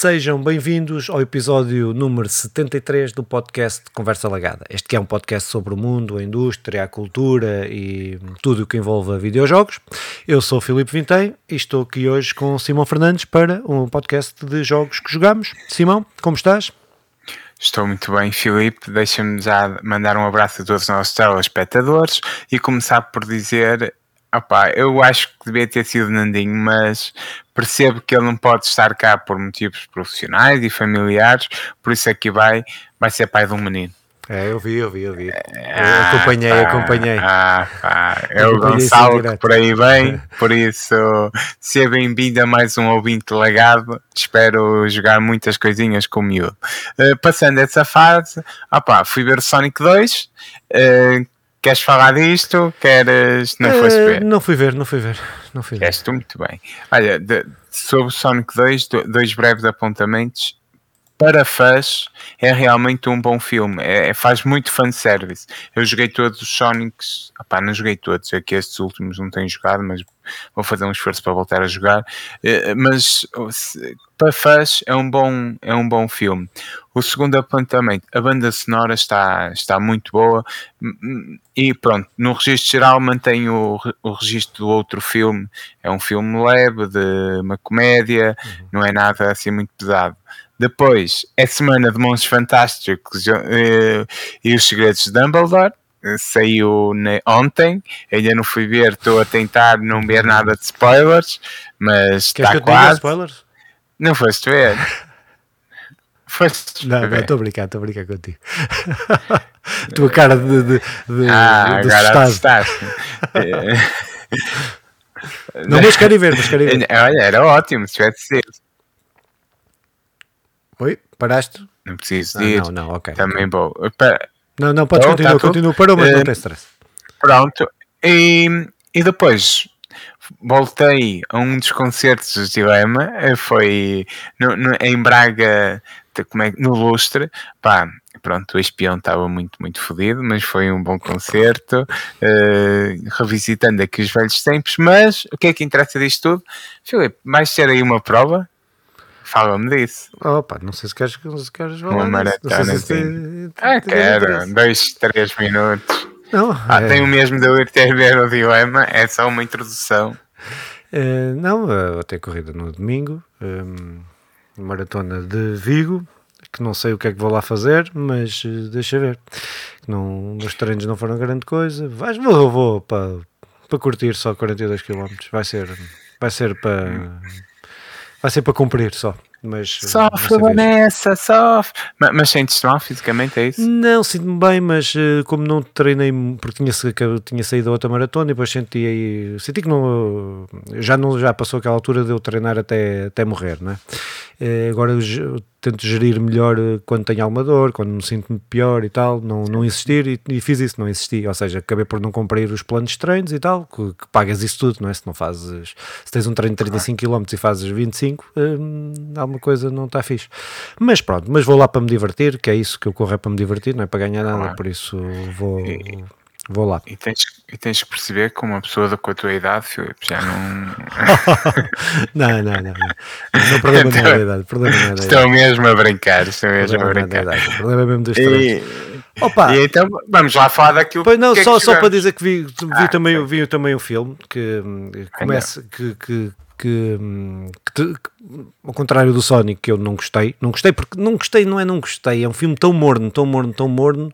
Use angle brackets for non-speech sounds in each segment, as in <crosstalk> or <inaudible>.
Sejam bem-vindos ao episódio número 73 do podcast Conversa Lagada. Este que é um podcast sobre o mundo, a indústria, a cultura e tudo o que envolve videojogos. Eu sou o Filipe Vintém e estou aqui hoje com Simão Fernandes para um podcast de jogos que jogamos. Simão, como estás? Estou muito bem, Filipe. Deixa-me já mandar um abraço a todos os nossos telespectadores e começar por dizer Opa, eu acho que devia ter sido Nandinho, mas percebo que ele não pode estar cá por motivos profissionais e familiares, por isso aqui vai, vai ser pai de um menino. É, eu vi, eu vi, eu vi. Ah, acompanhei, pá, acompanhei. Ah, pá. É o Gonçalo que por aí vem, por isso, seja bem-vindo a mais um ouvinte legado. Espero jogar muitas coisinhas com o miúdo. Uh, passando essa fase, opa, fui ver Sonic 2. Uh, Queres falar disto? Queres. Não foste ver? Não fui ver, não fui ver. Não fui ver. Queres tu muito bem. Olha, de, sobre Sonic 2, dois breves apontamentos. Para fãs, é realmente um bom filme. É, é faz muito fanservice. Eu joguei todos os Sonics. Opá, não joguei todos. É que estes últimos não tenho jogado, mas vou fazer um esforço para voltar a jogar. Uh, mas para fãs é um bom, é um bom filme. O segundo apontamento, a banda sonora está, está muito boa e pronto, no registro geral mantenho o, o registro do outro filme. É um filme leve, de uma comédia, uhum. não é nada assim muito pesado. Depois, é semana de Monstros Fantásticos eh, e os Segredos de Dumbledore saiu ontem, ainda não fui ver, estou a tentar não ver nada de spoilers, mas está quase. spoilers? Não foste ver? <laughs> Foste não, estou a brincar, estou a brincar contigo. <laughs> Tua cara de, de, de, ah, de assustado. <laughs> não, mas querem ver, mas querem ver. Olha, era ótimo se tivesse sido. Paraste? Não preciso ah, ir. Não, não, ok. Também vou. Não, não, podes continuar, tá continua, parou, mas uh, não tem stress. Pronto, e, e depois voltei a um dos concertos do Dilema, eh, foi no, no, em Braga, como é, no Lustre, pá, pronto, o espião estava muito, muito fodido, mas foi um bom concerto, uh, revisitando aqui os velhos tempos, mas o que é que interessa disto tudo? Filipe, vais ter aí uma prova? Fala-me disso. Opa, não sei se queres, se queres falar Uma maratona, se sim. Ah, quero, dois, três minutos. Não, ah, é... tenho mesmo de eu ir ter ver o dilema, é só uma introdução. Uh, não, vou ter corrida no domingo, um, maratona de Vigo, que não sei o que é que vou lá fazer, mas uh, deixa ver. Não, os treinos não foram grande coisa. Vais, vou, vou para, para curtir só 42 km. Vai ser, vai ser para. Vai ser para cumprir só. Mas, sofre, Vanessa, sofre. Mas, mas sentes-te mal fisicamente, é isso? Não, sinto-me bem, mas uh, como não treinei, porque tinha, tinha saído a outra maratona e depois senti aí, senti que não, já, não, já passou aquela altura de eu treinar até, até morrer, não é? Agora tento gerir melhor eh, quando tenho alguma dor, quando me sinto pior e tal, não, não insistir e, e, fiz isso, não insisti, ou seja, acabei por não cumprir os planos de treinos e tal, que, que, pagas isso tudo, não é? Se não fazes, se tens um treino de 35 km e fazes 25, hum, alguma coisa não está fixe. Mas pronto, mas vou lá para me divertir, que é isso que eu corro é para me divertir, não é para ganhar nada, por isso vou... E, Vou lá. E tens, e tens que perceber que uma pessoa com a tua idade, Filipe, já não. <laughs> não, não, não. Não, o problema então, não é da idade. Problema não é da estou mesmo a brincar, estou mesmo a é brincar. o problema é mesmo dos e, Opa. E então vamos lá falar daquilo pois não, que só, é que só para dizer que vi, vi, ah, também, vi também o filme que hum, começa que, que, que, hum, que, ao contrário do Sonic que eu não gostei, não gostei porque não gostei, não é não gostei, é um filme tão morno, tão morno, tão morno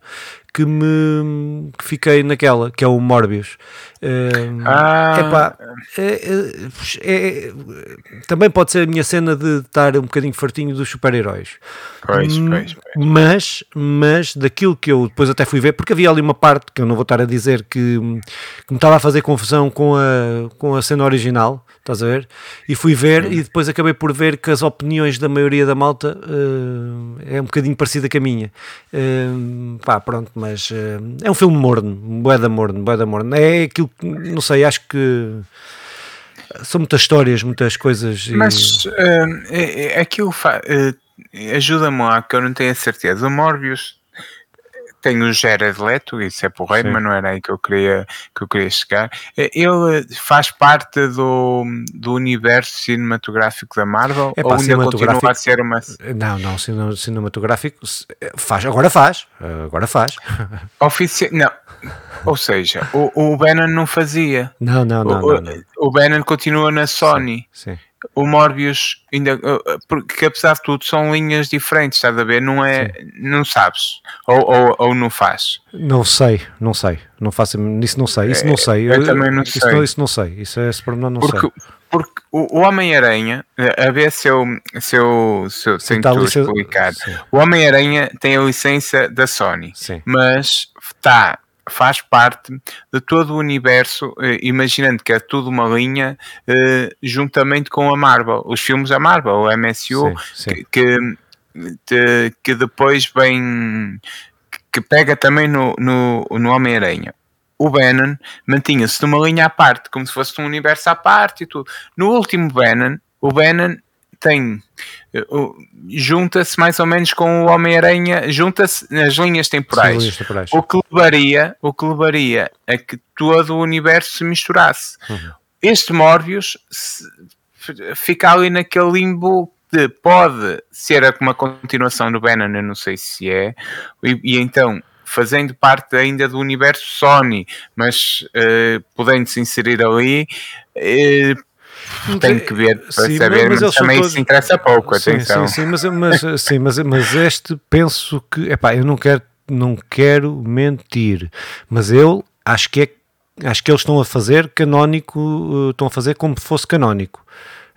que me que fiquei naquela, que é o Morbius. Uh, ah. Epá, é, é, é, também pode ser a minha cena de estar um bocadinho fartinho dos super-heróis. Hum. Mas, mas daquilo que eu depois até fui ver, porque havia ali uma parte que eu não vou estar a dizer que, que me estava a fazer confusão com a, com a cena original, estás a ver? E fui ver Sim. e depois acabei por ver que as opiniões da maioria da malta uh, é um bocadinho parecida com a minha. Uh, pá, pronto, mas mas uh, é um filme morno, boeda morno, boeda morno. É aquilo que, não sei, acho que são muitas histórias, muitas coisas. E... Mas uh, é, é aquilo uh, ajuda-me lá, que eu não tenho a certeza. O Morbius tem o Jared Leto, isso é porreiro, Sim. mas não era aí que eu queria, que eu queria chegar. Ele faz parte do, do universo cinematográfico da Marvel É pá, ou ainda continua a ser uma... Não, não, cine- cinematográfico faz, agora faz, agora faz. <laughs> Ofici... Não, ou seja, o, o Bannon não fazia. Não, não, não, o, não, não. o Bannon continua na Sony. Sim. O Morbius ainda uh, uh, porque apesar de tudo são linhas diferentes, estás a ver? Não é, não sabes ou, ou, ou não faz. Não sei, não sei, não faço, isso não sei, isso não sei. eu também não isso sei. Não, isso não sei, isso é esse pormenor, não Porque, sei. porque o, Homem-Aranha, a ver se eu, se eu, se eu Sim, tá licença- sim. o Homem-Aranha tem a licença da Sony, Sim. mas está faz parte de todo o universo, eh, imaginando que é tudo uma linha, eh, juntamente com a Marvel, os filmes da Marvel, o MSU, Sim, sim. que, que, que depois vem que pega também no, no, no Homem-Aranha. O Venom mantinha-se numa linha à parte, como se fosse um universo à parte e tudo. No último Venom, o Venom tem eh, junta-se mais ou menos com o Homem-Aranha, junta-se nas linhas temporais. Sim, linhas temporais. O que levaria, o que levaria a que todo o universo se misturasse. Uhum. Este Morbius fica ali naquele limbo de pode ser uma continuação do Venom, eu não sei se é, e, e então fazendo parte ainda do universo Sony, mas eh, podendo se inserir ali, eh, tem que ver para Sim, saber, mas, são também todos- isso interessa pouco, Sim, atenção. sim, sim, mas, mas, <laughs> sim, mas, mas este penso que, epá, eu não quero, não quero mentir, mas eu acho que é, acho que eles estão a fazer canónico, uh, estão a fazer como se fosse canónico.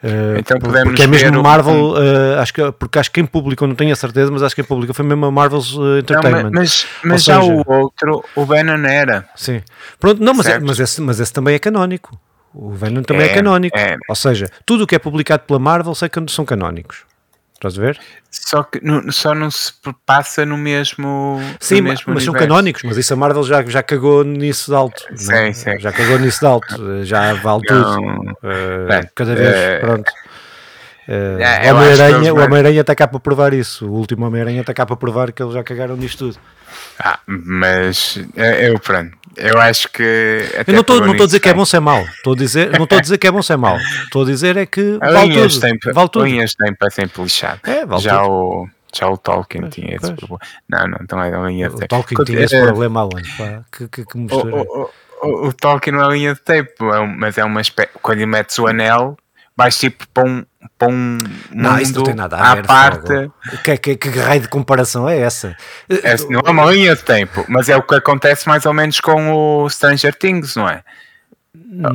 Uh, Então podemos porque é mesmo Marvel, uh, acho que, porque acho que quem publicou, não tenho a certeza, mas acho que quem publicou foi mesmo a Marvel's uh, Não, ma- Entertainment. mas mas Ou já seja- o outro, o Venom era. Sim. Pronto, não, mas, é- mas, esse, mas esse também é canónico. O Venom também é, É, canónico. é. Ou seja, tudo o que é publicado pela Marvel sei que são canónicos. Estás a ver? Só que no- só não se passa no mesmo. Sim, no mas, mesmo mas são universo. canónicos, mas isso a Marvel já, já cagou nisso de alto. Sim, né? sim. Já cagou nisso de alto. Já vale Não, tudo. Eh, bem, cada vez, eh, pronto. Eh, é, Homem-Aranha o Homem-Aranha está cá para provar isso. O último Homem-Aranha está cá para provar que eles já cagaram nisto tudo. Ah, mas é- eu, pronto, eu acho que. Eu não estou não estou a dizer que é bom ser mau. Estou a dizer, não estou a dizer que é bom ser mau. Estou a dizer é que A vale linhas tudo. tem, Vale tudo. linhas tem para sempre lixado. É, vale já, tudo. o, já o Tolkien tinha esse pois. problema. Não, não, então é a linha de O tempo. Tolkien tinha esse problema aonde? pá? Que, que, que O, mistura. o, o, o Tolkien não é linha de tempo, é mas é uma espécie. Quando lhe metes o anel, vais tipo para um, para um Não, mundo isso não tem nada a ver. à parte. Que, que, que raio de comparação é essa? É, não é uma linha de tempo, mas é o que acontece mais ou menos com o Stranger Things, não é?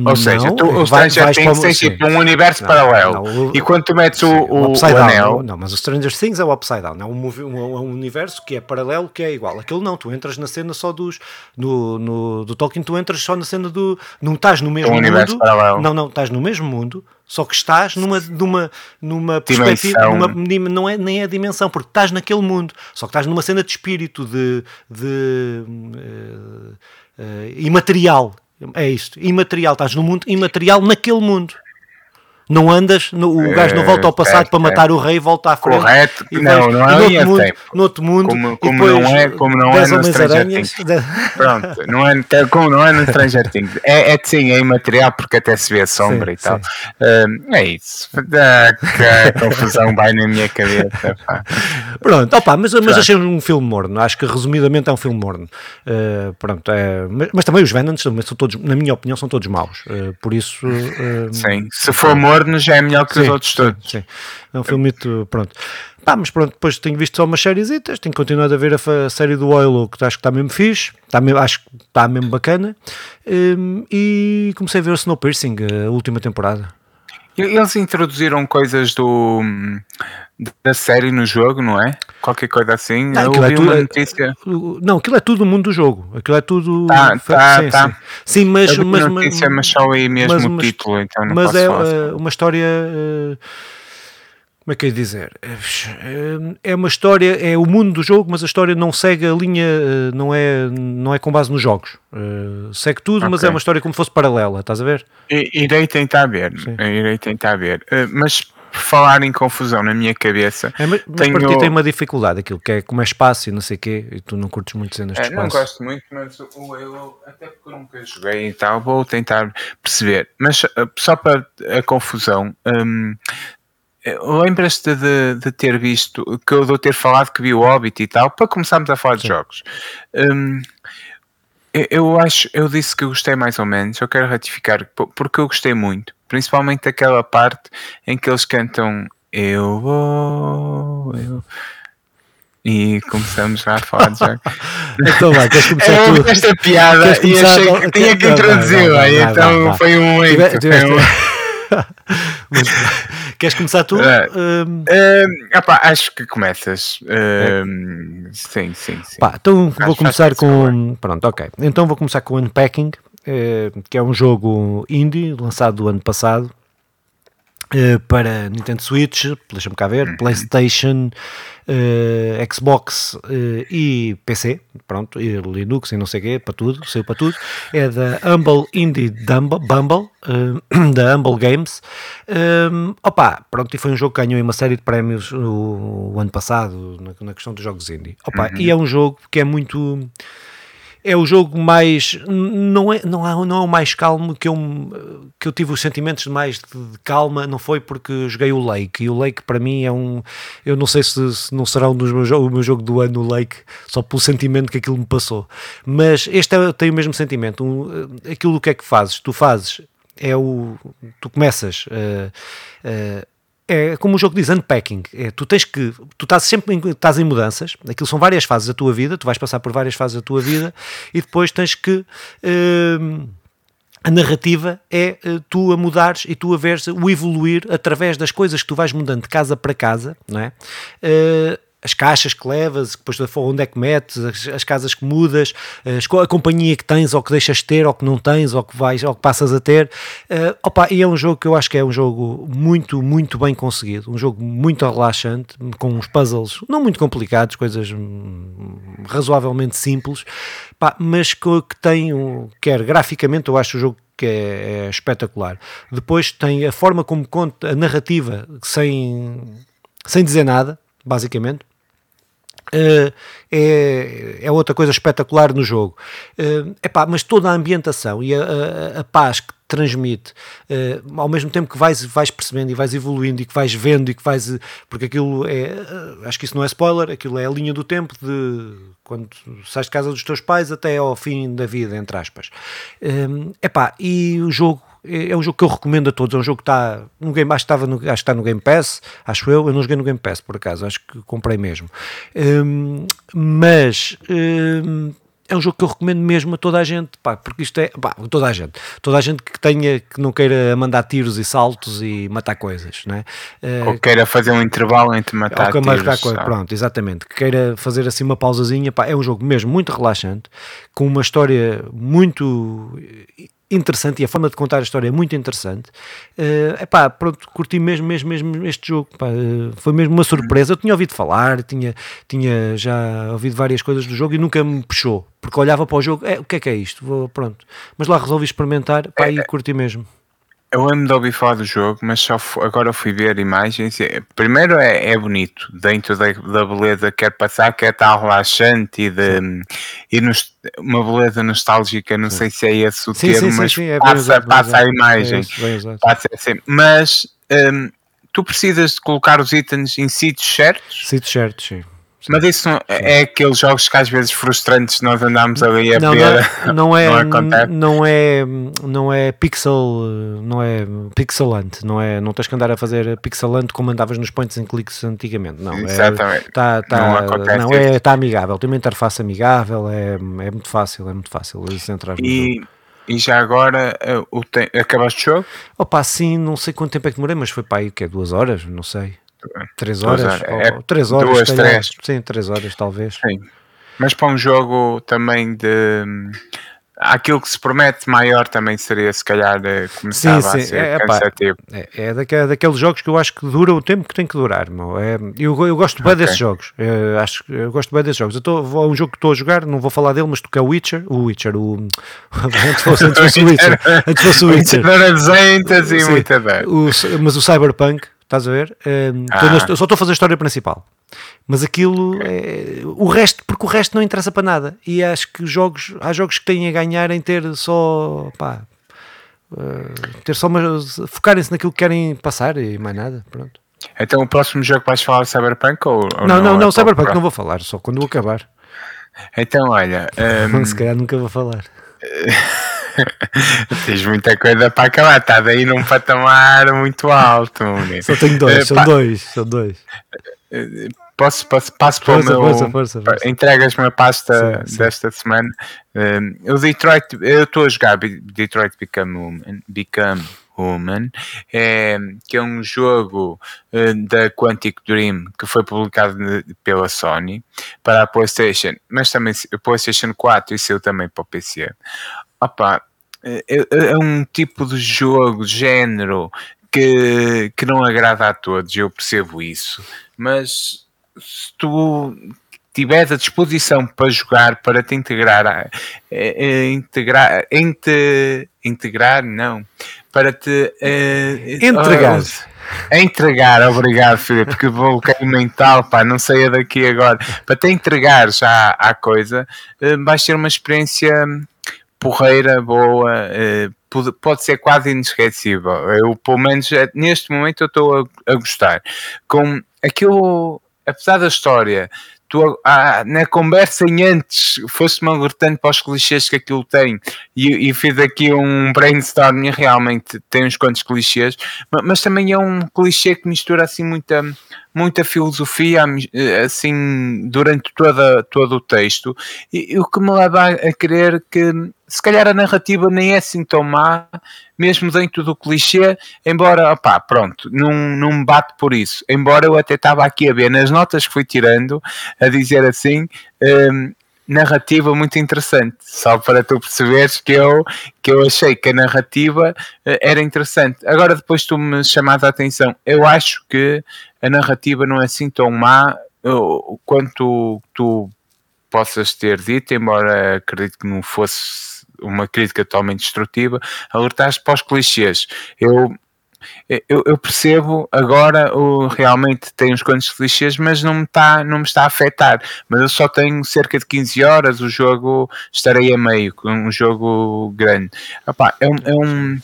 Ou seja, Não, tu, o vai- Stranger Things tem tipo um universo Não, paralelo. não, o- e quando tu metes o, Sim, o, Upside o Down. anel, Não, mas o Stranger Things é o Upside Down. É um, um, um universo que é paralelo, que é igual. Aquilo não, tu entras na cena só dos. No, no, do Tolkien, tu entras só na cena do. Não estás no mesmo Um universo mundo. paralelo. Não, não, estás no mesmo mundo, só que estás numa, numa, numa perspectiva. Numa, não é nem é dimensão, porque estás naquele mundo. Só que estás numa cena de espírito, de. de eh, eh, imaterial. É isto, imaterial. Estás no mundo imaterial naquele mundo. Não andas, no- o gajo não volta ao passado certo, para matar o rei e volta à frente. Correto. E Não, vais- não é noutro de mundo, tempo. noutro mundo Como- como depois não é- como não é 10 no Stranger Homens-Aranhas, Pronto, não é, como não é no Stranger Things. <laughs> É, é sim, é imaterial porque até se vê a sombra Sim, e tal. Hum, é isso. Dá que confusão vai na minha cabeça. Pá. Pronto, opa, mas, mas achei um filme morno. Acho que resumidamente é um filme morno. Uh, pronto, é, mas, mas também os também são todos, na minha opinião, são todos maus. Uh, por isso. uh, Sim, se for morno já é melhor que os sim, outros sim, todos. sim. É um filme muito. Pronto. Pá, mas pronto, depois tenho visto só umas séries, tenho continuado a ver a, a série do Oilo, que acho que está mesmo fixe, está mesmo, acho que está mesmo bacana. Um, e comecei a ver o Snowpiercing, a última temporada. Eles introduziram coisas do da série no jogo, não é? Qualquer coisa assim. Não, aquilo é tudo- uma notícia. Não, aquilo é tudo o mundo do jogo. Aquilo é tudo. Tá, tá, sim, tá. sim. Sim, mas. Eu mas, notícia, mas só aí mesmo mas- o mas- título, então não mas posso é falar. eh, uma história. eh, como é que é dizer? Eh, É uma história, é o mundo do jogo, mas a história não segue a linha, não é, não é com base nos jogos. Segue tudo, mas Ok. é uma história como se fosse paralela, estás a ver? Irei tentar ver, Sim. irei tentar ver. Mas por falar em confusão na minha cabeça. É, mas, tenho... para ti tem uma dificuldade, aquilo que é como é espaço e não sei o quê, e tu não curtes muito cenas de É, espaço. não gosto muito, mas o eu, até porque eu nunca joguei e tal, vou tentar perceber. Mas uh, só para a confusão, um, eh, lembras-te de, de ter visto, que eu de ter falado que vi o Hobbit e tal, para começarmos a falar de Sim. jogos. Um, eu- acho, eu disse que eu gostei mais ou menos, eu quero ratificar, po- porque eu gostei muito, principalmente aquela parte em que eles cantam Eu vou, eu. E começamos já a falar de jogos. <laughs> Então vai, queres começar Eu tu? esta piada e achei que tinha que vai, então foi um <laughs> Mas, queres começar tu? É. Hum, Hum, epá, acho que começas. Hum, sim, sim, sim. Pá, então Acho- vou começar com. Pronto, ok. Então vou começar com Unpacking, eh, que é um jogo indie lançado do ano passado eh, para Nintendo Switch, deixa-me cá Uhum. ver, PlayStation, eh, Xbox eh, e PC, pronto, e Linux e não sei o quê, para tudo, saiu para tudo. É da Humble Indie Dumble, Bumble, eh, <clears throat> da Humble Games. Um, opa, pronto, e foi um jogo que ganhou uma série de prémios o, o ano passado na, na questão dos jogos indie. Opa, E é um jogo que é muito é o jogo mais não é não é, não é o mais calmo que eu que eu tive os sentimentos mais de, de calma. Não foi porque joguei o Lake. E o Lake para mim é um eu não sei se, se não será um dos meus o meu jogo do ano o Lake só pelo sentimento que aquilo me passou. Mas este é- tem o mesmo sentimento. Um, aquilo que é que fazes? Tu fazes é o tu começas uh, uh, é como o jogo diz, unpacking. É, tu tens que, tu estás sempre em, estás em mudanças, aquilo são várias fases da tua vida, tu vais passar por várias fases da tua vida e depois tens que. hum, a narrativa é eh, tu a mudares e tu a veres o evoluir através das coisas que tu vais mudando de casa para casa, não é? Eh, as caixas que levas, depois onde é que metes, as, as casas que mudas, as co- a companhia que tens ou que deixas de ter, ou que não tens, ou que vais, ou que passas a ter. Eh, opa, e é um jogo que eu acho que é um jogo muito, muito bem conseguido, um jogo muito relaxante, com uns puzzles não muito complicados, coisas hum, razoavelmente simples, pá, mas que, que tem, quer graficamente, eu acho o jogo que é, é espetacular. Depois tem a forma como conta a narrativa sem, sem dizer nada, basicamente. Uh, é, é outra coisa espetacular no jogo. Uh, epá, mas toda a ambientação e a, a- a paz que transmite, uh, ao mesmo tempo que vais, vais percebendo e vais evoluindo e que vais vendo e que vais. uh, Porque aquilo é. uh, Acho que isso não é spoiler, aquilo é a linha do tempo de quando sais de casa dos teus pais até ao fim da vida, entre aspas. Um, epá, e o jogo é é um jogo que eu recomendo a todos. É um jogo que está no Game, acho que, estava no, acho que está no Game Pass, acho eu. Eu não joguei no Game Pass por acaso, acho que comprei mesmo. Hum, mas hum, é um jogo que eu recomendo mesmo a toda a gente, pá, porque isto é pá, toda a gente, toda a gente que tenha que não queira mandar tiros e saltos e matar coisas, não é? Eh, Ou queira fazer um intervalo entre matar ou que tiros, coisa, pronto, exatamente. Que queira fazer assim uma pausazinha, pá, é um jogo mesmo muito relaxante, com uma história muito interessante e a forma de contar a história é muito interessante. É epá, pronto, curti mesmo, mesmo, mesmo este jogo. pá, eh, foi mesmo uma surpresa. Eu tinha ouvido falar, tinha, tinha já ouvido várias coisas do jogo e nunca me puxou, porque olhava para o jogo, é, o que é que é isto? Vou, pronto. Mas lá resolvi experimentar pá, e curti mesmo. Eu lembro de ouvir falar do jogo, mas só agora fui ver imagens. Primeiro é, é bonito, dentro da, da beleza que quer passar, que é tal relaxante e, de, e nos- uma beleza nostálgica. Não sei se é esse o Sim, termo, sim, sim, mas sim, é bem passa, bem passa a imagem. É isso. Passa assim. Mas hum, tu precisas de colocar os itens em sítios certos, Sinto certo, sim. Mas isso não- é aqueles jogos que às vezes frustrantes nós andamos ali a não, ver. não, <laughs> não é, Não acontece. não é, não é pixel, não é pixelante, não é, não tens que andar a fazer pixelante como andavas nos points and clicks antigamente, não, Exatamente. é, tá, tá, Não não, é, tá amigável, tem uma interface amigável, é, é muito fácil, é muito fácil entrar no jogo. E, e já agora eh, o te- acabaste o jogo? Opa, sim, não sei quanto tempo é que demorei, mas foi para aí, que é duas horas, não sei, três Duas horas, horas, é, ou- três horas, duas, calhar. três. sim, três horas talvez. Sim. Mas para um jogo também de. Aquilo que se promete maior também seria se calhar eh, começava Sim, sim, a ser é, epá, cansativo. É, é daque- daqueles jogos que eu acho que dura o tempo que tem que durar. Meu. É, eu, eu gosto bem Ok. desses jogos. É, acho, que- eu gosto bem desses jogos. Eu tô, vou um jogo que estou a jogar, não vou falar dele, mas tu que é o Witcher. O Witcher, o. <laughs> Antes fosse, antes fosse o <laughs> Witcher. Antes fosse o Witcher. Muitas e Sim, muita bem. mas o Cyberpunk, estás a ver? Um, ah. eu só estou a fazer a história principal. Mas aquilo é, o resto, porque o resto não interessa para nada. E acho que jogos, há jogos que têm a ganhar em ter só pá, uh, ter só uma, focarem-se naquilo que querem passar e mais nada. Pronto. Então o próximo jogo vais falar é Cyberpunk ou, ou não? Não, não, não é Cyberpunk não vou falar, só quando acabar. Então olha, um... <laughs> se calhar nunca vou falar. <laughs> <laughs> Tens muita coisa para acabar, estás aí num patamar muito alto. Só tenho dois, uh, são dois, são dois. Posso, posso passo para o meu. Força, força, força. Entregas-me a pasta sim, sim. desta semana. Uh, o Detroit, eu estou a jogar Detroit Become Human, Become Human é, que é um jogo uh, da Quantic Dream que foi publicado pela Sony para a PlayStation, mas também a PlayStation 4 e saiu também para o PC. Opa, é, é, é um tipo de jogo, género, que, que não agrada a todos, eu percebo isso, mas se tu tiveres a disposição para jogar, para te integrar, é, é, integrar, inte, integrar, não, para te uh, entregar. Uh, entregar, obrigado, Filipe, porque bloqueio mental, pá, não saia daqui agora. Para te entregar já à coisa, uh, vais ter uma experiência porreira, boa, uh, pode, ser quase inesquecível. Eu, pelo menos, neste momento, eu estou a, a gostar. Com aquilo, apesar da história tu ah, na conversa em antes foste-me alertando para os clichês que aquilo tem e, e fiz aqui um brainstorm e realmente tem uns quantos clichês, mas, mas, também é um clichê que mistura assim muita, muita filosofia assim durante toda, todo o texto e, o que me leva a, crer que se calhar a narrativa nem é assim tão má, mesmo dentro do clichê, embora, opá, pronto, não, não me bate por isso. Embora eu até estava aqui a ver nas notas que fui tirando, a dizer assim, hum, narrativa muito interessante, só para tu perceberes que eu, que eu achei que a narrativa uh, era interessante. Agora, depois tu me chamas a atenção, eu acho que a narrativa não é assim tão má uh, quanto tu possas ter dito, embora acredito que não fosse uma crítica totalmente destrutiva, alertaste para os clichês. Eu eu, eu, percebo agora o, realmente tem uns quantos clichês, mas não me, está, não me está a afetar. Mas eu só tenho cerca de 15 horas, o jogo estarei a meio, um jogo grande. Epá, é um, é um,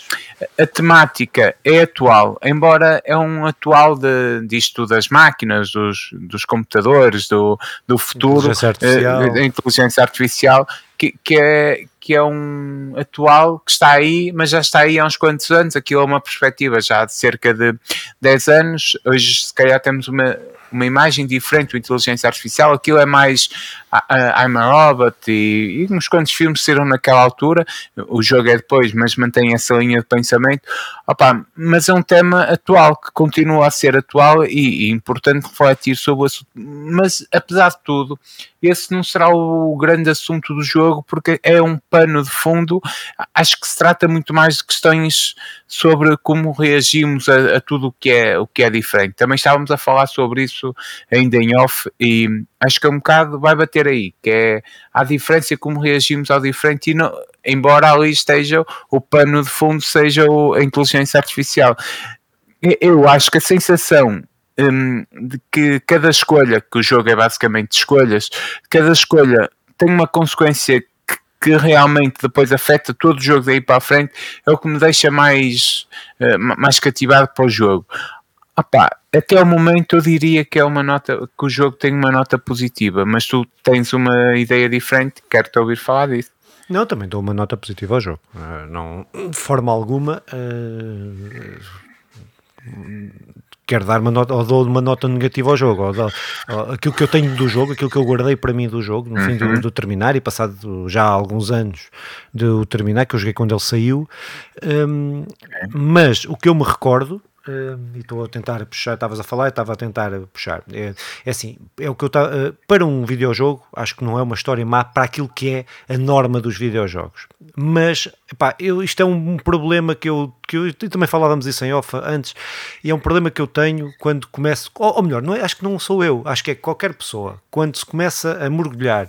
a temática é atual, embora é um atual de, disto das máquinas, dos, dos computadores, do, do futuro, inteligência eh, inteligência artificial que, que, é, que é um atual que está aí, mas já está aí há uns quantos anos. Aquilo é uma perspectiva já de cerca de 10 anos. Hoje, se calhar, temos uma, uma imagem diferente do inteligência artificial. Aquilo é mais uh, I'm a Robot e, e uns quantos filmes saíram naquela altura. O jogo é depois, mas mantém essa linha de pensamento. Opa, mas é um tema atual que continua a ser atual e, e importante refletir sobre o assunto. Mas apesar de tudo, esse não será o grande assunto do jogo porque é um pano de fundo. Acho que se trata muito mais de questões sobre como reagimos a, a tudo o que, é, o que é diferente. Também estávamos a falar sobre isso ainda em off e acho que é um bocado vai bater aí, que é a diferença como reagimos ao diferente e não, embora ali esteja o pano de fundo seja a inteligência artificial. Eu acho que a sensação hum, de que cada escolha, que o jogo é basicamente escolhas, cada escolha tem uma consequência que, realmente depois afeta todo o jogo daí para a frente, é o que me deixa mais, uh, mais cativado para o jogo. Opa, até o momento eu diria que é uma nota que o jogo tem uma nota positiva, mas tu tens uma ideia diferente, quero-te ouvir falar disso. Não, também dou uma nota positiva ao jogo. Uh, não, de forma alguma, uh, quero dar uma nota, ou dou uma nota negativa ao jogo. Ou, ou, aquilo que eu tenho do jogo, aquilo que eu guardei para mim do jogo, no uhum. fim do, do, terminar, e passado já alguns anos de o terminar, que eu joguei quando ele saiu. Um, mas o que eu me recordo Uh, e estou a tentar puxar, estavas a falar, estava a tentar puxar. É, é assim, é o que eu uh, para um videojogo, acho que não é uma história má para aquilo que é a norma dos videojogos. Mas, epá, eu, isto é um, problema que eu, que eu também falávamos isso em off antes, e é um problema que eu tenho quando começo, ou, ou melhor, não é, acho que não sou eu, acho que é qualquer pessoa, quando se começa a mergulhar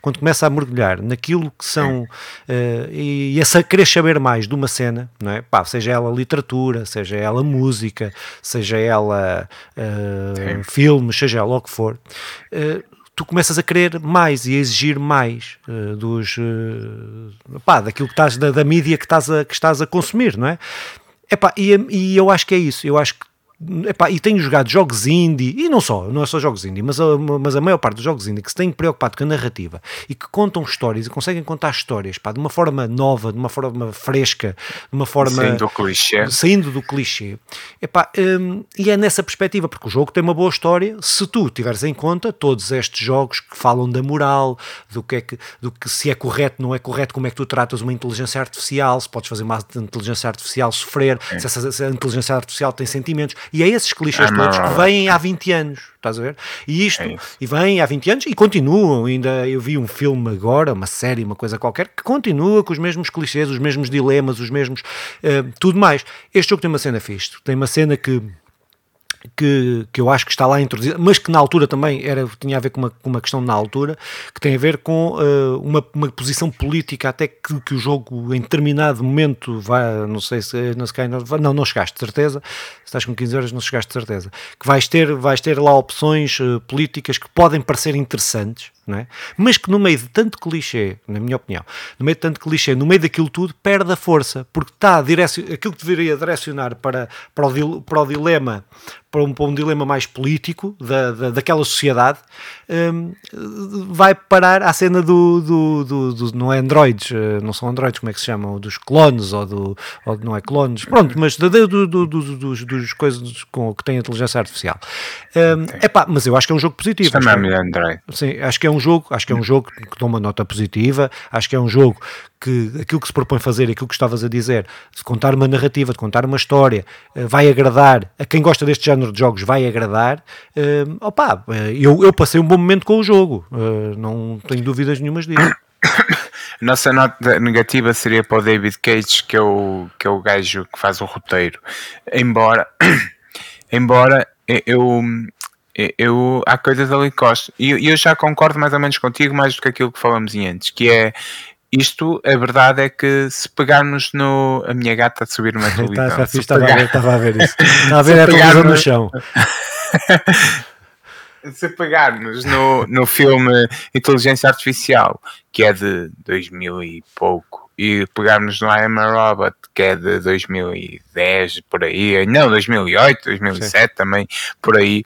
quando começa a mergulhar naquilo que são uh, e, e a querer saber mais de uma cena, não é? Pá, seja ela literatura, seja ela música, seja ela uh, filmes, seja ela o que for, uh, tu começas a querer mais e a exigir mais uh, dos uh, pá, daquilo que estás da, da mídia que estás a, que estás a consumir, não é? Epá, e, e eu acho que é isso, eu acho que Epá, e tenho jogado jogos indie, e não só, não é só jogos indie, mas a, mas a maior parte dos jogos indie que se têm preocupado com a narrativa e que contam histórias e conseguem contar histórias pá, de uma forma nova, de uma forma fresca, de uma forma. Saindo do clichê. Saindo do clichê. Epá, hum, e é nessa perspectiva, porque o jogo tem uma boa história. Se tu tiveres em conta todos estes jogos que falam da moral, do que é que, do que se é correto, não é correto, como é que tu tratas uma inteligência artificial, se podes fazer uma inteligência artificial sofrer, se, essa, se a inteligência artificial tem sentimentos e é esses clichês ah, todos que vêm há 20 anos, estás a ver? E isto, é e vêm há 20 anos e continuam. Ainda eu vi um filme agora, uma série, uma coisa qualquer, que continua com os mesmos clichês, os mesmos dilemas, os mesmos. Uh, tudo mais. Este jogo tem uma cena fixe. Tem uma cena que que, que eu acho que está lá introduzida, mas que na altura também era, tinha a ver com uma, com uma questão na altura, que tem a ver com uh, uma, uma posição política, até que, que o jogo em determinado momento vai, não sei se não, se cai, não, não chegaste de certeza, se estás com 15 horas não chegaste de certeza, que vais ter, vais ter lá opções uh, políticas que podem parecer interessantes, não é? mas que no meio de tanto clichê, na minha opinião, no meio de tanto clichê, no meio daquilo tudo, perde a força, porque está a direcion... aquilo que deveria direcionar para, para, o, para o dilema, para um, para um dilema mais político da, da, daquela sociedade, um, vai parar à cena do, do, do, do, não é androids, eh, não são androids, como é que se chamam, dos clones, ou do, ou não é clones, pronto, mas do, do, do, dos, dos coisas com, que têm inteligência artificial. Um, epá, mas eu acho que é um jogo positivo. Chama-me Android. Sim, acho que é um jogo, acho que é um jogo que dá uma nota positiva, acho que é um jogo que aquilo que se propõe fazer, aquilo que estavas a dizer, de contar uma narrativa, de contar uma história, eh, vai agradar a quem gosta deste género de jogos, vai agradar. Uh, opa, eh, eu, eu passei um bom momento com o jogo, uh, não tenho dúvidas nenhumas disso. <coughs> Nossa nota negativa seria para o David Cage, que é o, que é o gajo que faz o roteiro. Embora, <coughs> embora eu, eu, há coisas ali que gosto. E eu, eu já concordo mais ou menos contigo, mais do que aquilo que falamos antes, que é isto, a verdade é que se pegarmos no. A minha gata a subir uma <laughs> televisão. Tá, tá estava, pegar... a ver, estava a ver isso. <laughs> Estava a ver a televisão no chão. <laughs> se pegarmos no, no filme Inteligência Artificial, que é de 2000 e pouco, e pegarmos no I Am a Robot, que é de 2010, por aí, não, 2008, 2007 Sim. também, por aí,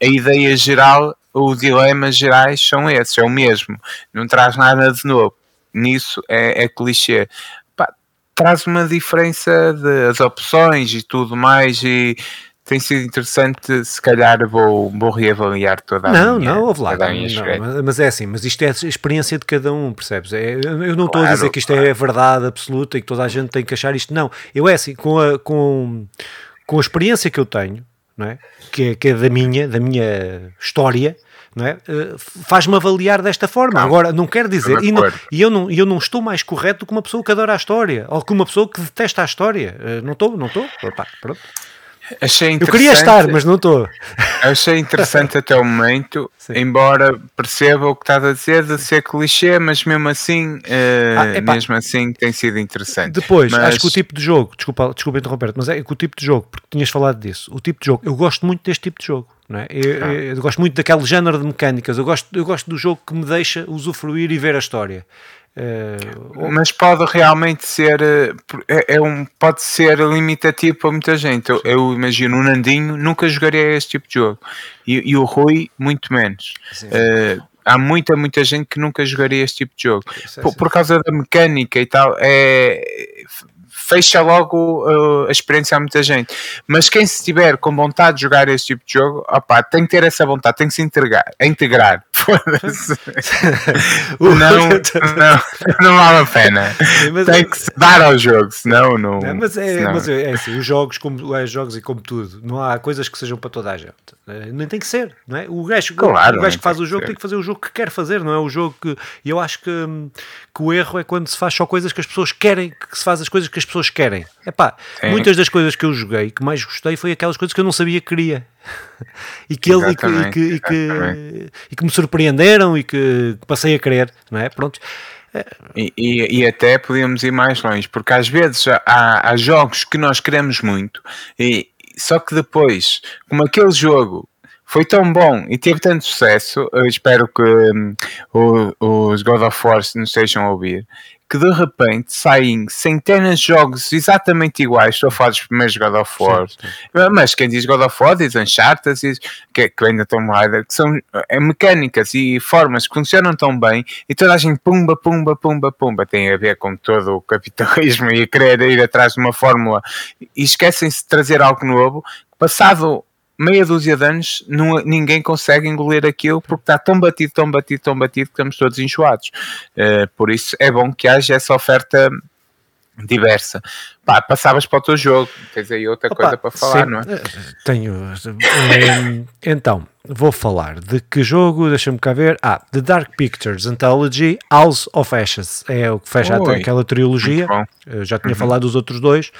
a ideia geral, os dilemas gerais são esses, é o mesmo, não traz nada de novo. Nisso é, é clichê. Pá, traz uma diferença das opções e tudo mais, e tem sido interessante, se calhar vou, vou reavaliar toda a não, minha Não, não, lá, não, mas é assim, mas isto é a experiência de cada um, percebes? É, eu não estou claro, a dizer que isto claro. é a verdade absoluta e que toda a gente tem que achar isto, não. Eu é assim, com a, com, com a experiência que eu tenho, não é? Que, é, que é da minha, da minha história, não é? Uh, faz-me avaliar desta forma. Não, Agora, não quer dizer, e, não, e, eu, não, eu não estou mais correto do que uma pessoa que adora a história, ou que uma pessoa que detesta a história. Uh, não estou, não estou. pronto. Achei Eu queria estar, mas não estou. Achei interessante até o momento, Sim. embora perceba o que estás a dizer de ser clichê, mas mesmo assim, uh, ah, mesmo assim tem sido interessante. Depois, mas... acho que o tipo de jogo, desculpa, desculpa interromper mas é que o tipo de jogo, porque tinhas falado disso, o tipo de jogo, eu gosto muito deste tipo de jogo. É? eu, ah. eu gosto muito daquele género de mecânicas, eu gosto, eu gosto do jogo que me deixa usufruir e ver a história. Uh, mas pode realmente ser eh, é, é, um, pode ser limitativo para muita gente. Eu, eu, imagino o Nandinho nunca jogaria este tipo de jogo e, e o Rui muito menos. Uh, há muita, muita gente que nunca jogaria este tipo de jogo por, por, causa da mecânica e tal. É, fecha logo uh, a experiência a muita gente. Mas quem se tiver com vontade de jogar este tipo de jogo, opa, tem que ter essa vontade, tem que se integrar. <laughs> integrar. <laughs> não, não, não vale a pena. Mas, tem que se dar ao jogo, senão não. não mas é, senão... mas é, é assim, os jogos, como é, jogos e como tudo, não há coisas que sejam para toda a gente. Nem tem que ser, não é? O gajo, claro, o gajo que faz o jogo tem que fazer o jogo que quer fazer, não é? O jogo que. E eu acho que, que o erro é quando se faz só coisas que as pessoas querem, que se faz as coisas que as pessoas querem. Epá, muitas das coisas que eu joguei que mais gostei foi aquelas coisas que eu não sabia que queria e que, ele, e que, e, que, e, que, e que me surpreenderam e que passei a querer, não é? Pronto. E, e, e, até podíamos ir mais longe, porque às vezes há, há jogos que nós queremos muito, e, só que depois, como aquele jogo foi tão bom e teve tanto sucesso, eu espero que um, os God of War nos estejam a ouvir, que de repente saem centenas de jogos exatamente iguais. Estou a falar dos primeiros God of War, sim, sim. mas quem diz God of War diz Uncharted, diz, que, que ainda estão Raider, que são é, mecânicas e formas que funcionam tão bem e toda a gente pumba, pumba, pumba, pumba. Tem a ver com todo o capitalismo <laughs> e querer ir atrás de uma fórmula e esquecem-se de trazer algo novo. Passado meia dúzia de anos não, ninguém consegue engolir aquilo porque está tão batido, tão batido, tão batido que estamos todos enjoados. Uh, por isso é bom que haja essa oferta diversa. Pá, passavas para o teu jogo, tens aí outra Opa, coisa para falar, sim, não é? Eh, tenho. Eh, então, vou falar de que jogo, deixa-me cá ver. Ah, The Dark Pictures Anthology House of Ashes. É o que fecha Oi, aquela trilogia. Eu já tinha uhum. falado dos outros dois.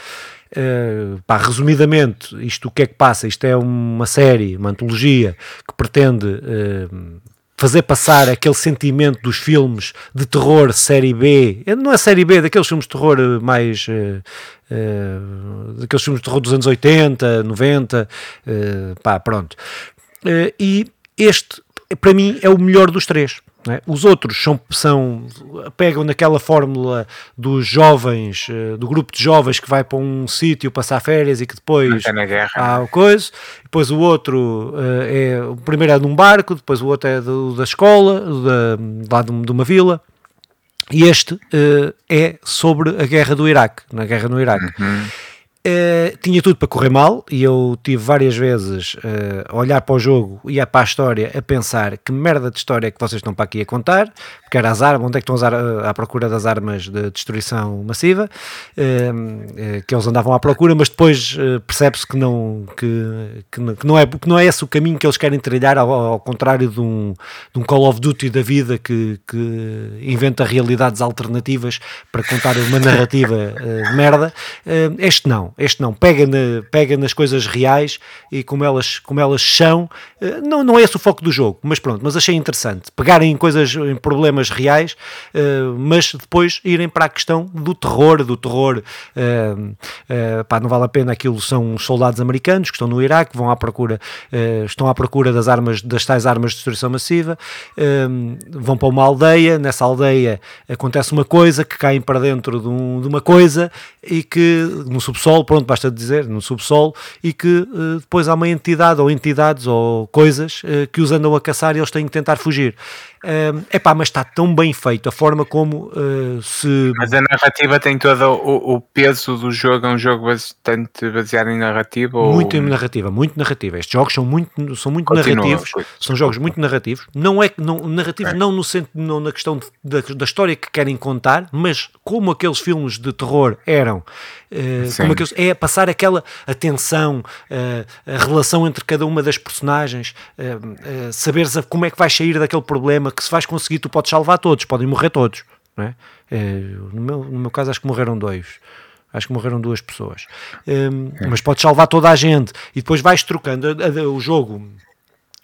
Uh, pá, resumidamente, isto o que é que passa? Isto é uma série, uma antologia que pretende uh, fazer passar aquele sentimento dos filmes de terror série B, eh, não é série B, daqueles filmes de terror mais. Uh, daqueles filmes de terror dos anos 80, 90, pá, pronto. e este, para mim, é o melhor dos três. É? Os outros são, são, pegam naquela fórmula dos jovens, eh, do grupo de jovens que vai para um sítio passar férias e que depois há coisa. Depois o outro uh, é o primeiro é num barco, depois o outro é do, da escola, da, lá de, de uma vila. E este uh, é sobre a guerra do Iraque, na guerra no Iraque. Uhum. Uh, tinha tudo para correr mal e eu tive várias vezes uh, a olhar para o jogo e para a história a pensar que merda de história é que vocês estão para aqui a contar, era as armas, onde é que estão a, à procura das armas de destruição massiva, uh, que eles andavam à procura, mas depois percebe-se que não, que, que, não é, que não é esse o caminho que eles querem trilhar, ao, ao contrário de um, de um, Call of Duty da vida que, que inventa realidades alternativas para contar uma narrativa merda. este não este não, pega, na, pega nas coisas reais e como elas, como elas são, eh, não, não é esse o foco do jogo, mas pronto, mas achei interessante, pegarem em coisas, em problemas reais, eh, mas depois irem para a questão do terror, do terror, eh, pá, não vale a pena, aquilo são soldados americanos que estão no Iraque, vão à procura, estão à procura das armas, das tais armas de destruição massiva, vão para uma aldeia, nessa aldeia acontece uma coisa que caem para dentro de, um, de uma coisa e que no subsolo pronto, basta dizer, no subsolo, e que uh, depois há uma entidade ou entidades ou coisas uh, que os andam a caçar e eles têm que tentar fugir. É uh, pá, mas está tão bem feito a forma como uh, se. Mas a narrativa tem todo o, o, peso do jogo, é um jogo bastante baseado em narrativa? Muito ou... em narrativa, muito narrativa. Estes jogos são muito, são muito narrativos, são jogos muito narrativos. Não é não, narrativos é. não no centro, não na questão de, da, da história que querem contar, mas como aqueles filmes de terror eram, uh, como aqueles, é passar aquela atenção, a relação entre cada uma das personagens, saber como é que vais sair daquele problema que se vais conseguir, tu podes salvar todos, podem morrer todos. Não é? é no, meu, no meu caso, acho que morreram dois. Acho que morreram duas pessoas. Um, é. Mas podes salvar toda a gente e depois vais trocando o jogo.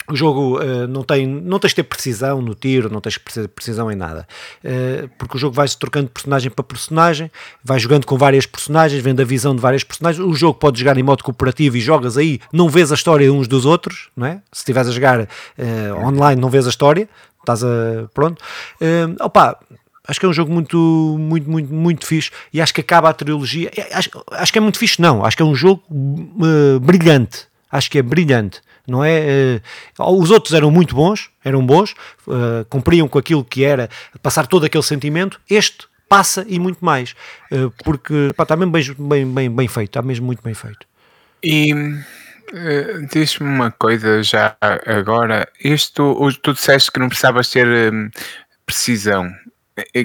O jogo uh, não, tem, não tens de ter precisão no tiro, não tens de ter precisão em nada. Uh, porque o jogo vai-se trocando de personagem para personagem, vais jogando com várias personagens, vendo a visão de várias personagens. O jogo pode jogar em modo cooperativo e jogas aí, não vês a história uns dos outros, não é? Se estiveres a jogar uh, online, não vês a história, estás a. Pronto. Uh, opa, acho que é um jogo muito, muito, muito, muito fixe e acho que acaba a trilogia. Acho, acho que é muito fixe, não. Acho que é um jogo uh, brilhante. Acho que é brilhante. Não é? Uh, os outros eram muito bons, eram bons, uh, cumpriam com aquilo que era passar todo aquele sentimento. Este passa e muito mais, porque pá, está mesmo bem, bem, bem, bem feito, está mesmo muito bem feito. E Uh, Diz-me uma coisa já agora. Isto, tu disseste que não precisavas ter um, precisão.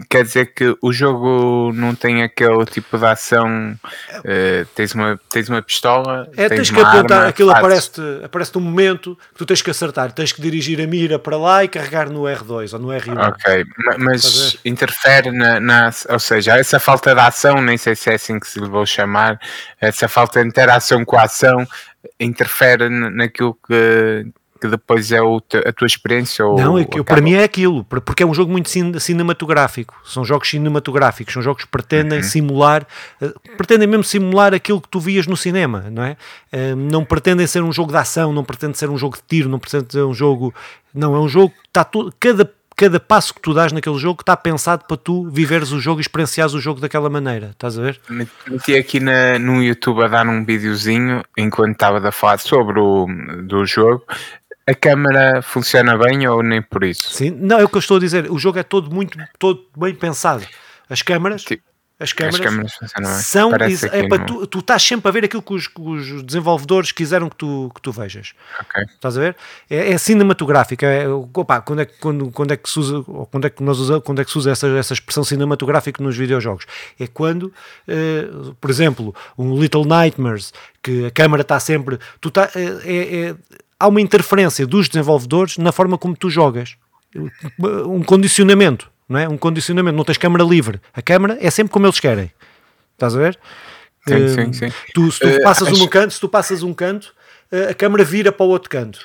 Quer dizer que o jogo não tem aquele tipo de ação. Uh, tens, uma, tens uma pistola. É, tens, tens que apontar, arma, aquilo aparece-te aparece um momento que tu tens que acertar, tens que dirigir a mira para lá e carregar no R2 ou no R1. Ok, mas interfere na, na, Ou seja, essa falta de ação, nem sei se é assim que se vou chamar, essa falta de interação com a ação interfere naquilo que, que depois é o, a tua experiência? Ou não, é que, para mim é aquilo, porque é um jogo muito cinematográfico. São jogos cinematográficos, são jogos que pretendem uhum. simular, uh, pretendem mesmo simular aquilo que tu vias no cinema, não é? Uh, não pretendem ser um jogo de ação, não pretende ser um jogo de tiro, não pretende ser um jogo. Não, é um jogo que está todo. Cada cada passo que tu dás naquele jogo está pensado para tu viveres o jogo e experienciares o jogo daquela maneira, estás a ver? Meti aqui na, no YouTube a dar um videozinho enquanto estava a falar sobre o do jogo a câmera funciona bem ou nem por isso? Sim, não, é o que eu estou a dizer. O jogo é todo muito todo bem pensado. As câmaras. As câmaras, as câmaras são é para tu, tu estás sempre a ver aquilo que os, que os, desenvolvedores quiseram que tu, que tu vejas. Okay. Estás a ver? É, é cinematográfica. É, opa, quando, é, quando, quando é que se usa, quando é que nós usa, quando é que se usa essa, essa expressão cinematográfica nos videojogos? É quando, eh, por exemplo, um Little Nightmares, que a câmara está sempre. Tu tá, é, é, é há uma interferência dos desenvolvedores na forma como tu jogas. Um condicionamento, não é? Um condicionamento. Não tens câmara livre. A câmara é sempre como eles querem. Estás a ver? Sim, uh, sim, sim. Tu, se tu uh, passas acho... um canto, se tu passas um canto, uh, a câmara vira para o outro canto.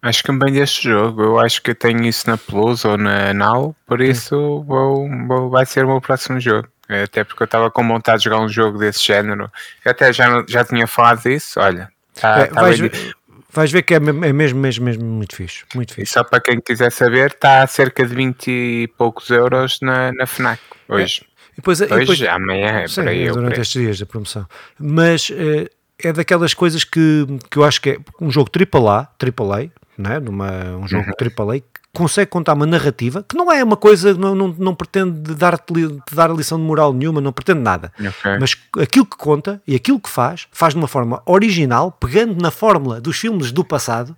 Acho que bem deste jogo. Eu acho que tenho isso na Plus ou na Now, por isso vou, vou, vai ser o meu próximo jogo. Até porque eu estava com vontade de jogar um jogo desse género. Eu até já, já tinha falado disso. Olha, tá, é, tá vais, ver, Vais ver que é, mesmo, é mesmo, mesmo, mesmo muito fixe. Muito fixe. E só para quem quiser saber, está a cerca de 20 e poucos euros na, na FNAC hoje. É. E depois, hoje, depois, amanhã, é sim, por aí. É durante estes dias da promoção. Mas é, é daquelas coisas que, que eu acho que é um jogo AAA, AAA, né? Numa, um jogo uhum. AAA consegue contar uma narrativa que não é uma coisa, não, não, não pretende dar-te dar lição de moral nenhuma, não pretende nada. Okay. Mas aquilo que conta e aquilo que faz, faz de uma forma original, pegando na fórmula dos filmes do passado,